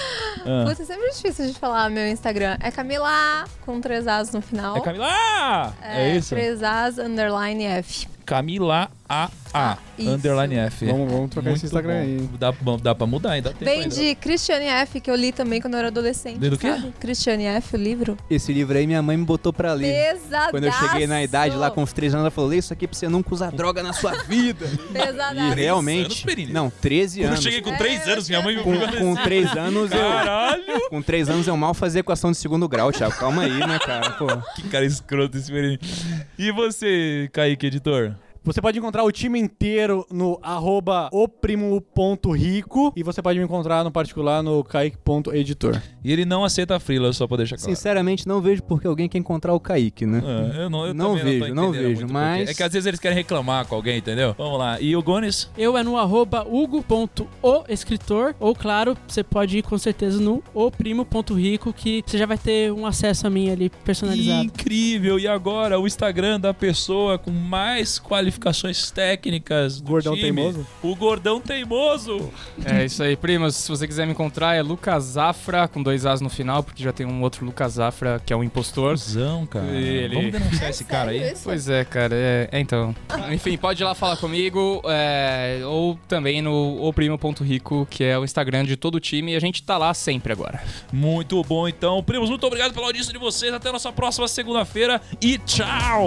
Ah. Putz, é sempre difícil de falar meu Instagram. É Camila com três As no final. É Camila A! É, isso? Três As underline F. Camila A A. Isso. Underline F. Vamos, vamos trocar Muito esse Instagram bom. aí. Dá, bom, dá pra mudar ainda. Tem Vem ainda. de Christiane F, que eu li também quando eu era adolescente. Lê do quê? sabe? Christiane F, o livro. Esse livro aí minha mãe me botou pra ler. Pesadaço. Quando eu cheguei na idade lá com os três anos, ela falou: Lê isso aqui pra você nunca usar droga na sua vida. E Pesadaço. anos, realmente. Perini? Não, 13 Quando eu anos. cheguei com É, 3 anos, minha mãe me Com, com assim, 3 anos eu. Caralho! Com 3 anos eu mal fazia equação de segundo grau, Thiago. Calma aí, né, cara? Pô. Que cara escroto esse Perini. E você, Kaique, editor? Você pode encontrar o time inteiro no arroba oprimo.rico e você pode me encontrar no particular no kaique.editor. E ele não aceita frila, só pra deixar claro. Sinceramente, não vejo porque alguém quer encontrar o Kaique, né? Ah, eu não, eu Não vejo, não entendendo vejo, muito mas- porquê. É que às vezes eles querem reclamar com alguém, entendeu? Vamos lá. E o Gones? Eu é no arroba hugo.oescritor, ou claro, você pode ir com certeza no oprimo.rico, que você já vai ter um acesso a mim ali personalizado. Incrível! E agora, o Instagram da pessoa com mais qualificações técnicas do Gordão time. teimoso? O Gordão Teimoso! É isso aí, primos. Se você quiser me encontrar, é Lucas Zafra, com dois As no final, porque já tem um outro Lucas Zafra que é um impostor. Cusão, cara. Ele- Vamos denunciar esse cara aí? Pois é, cara, é, é então. Enfim, pode ir lá falar comigo, é, ou também no oprimo.rico, que é o Instagram de todo o time, e a gente tá lá sempre agora. Muito bom, então. Primos, muito obrigado pela audiência de vocês. Até a nossa próxima segunda-feira e tchau!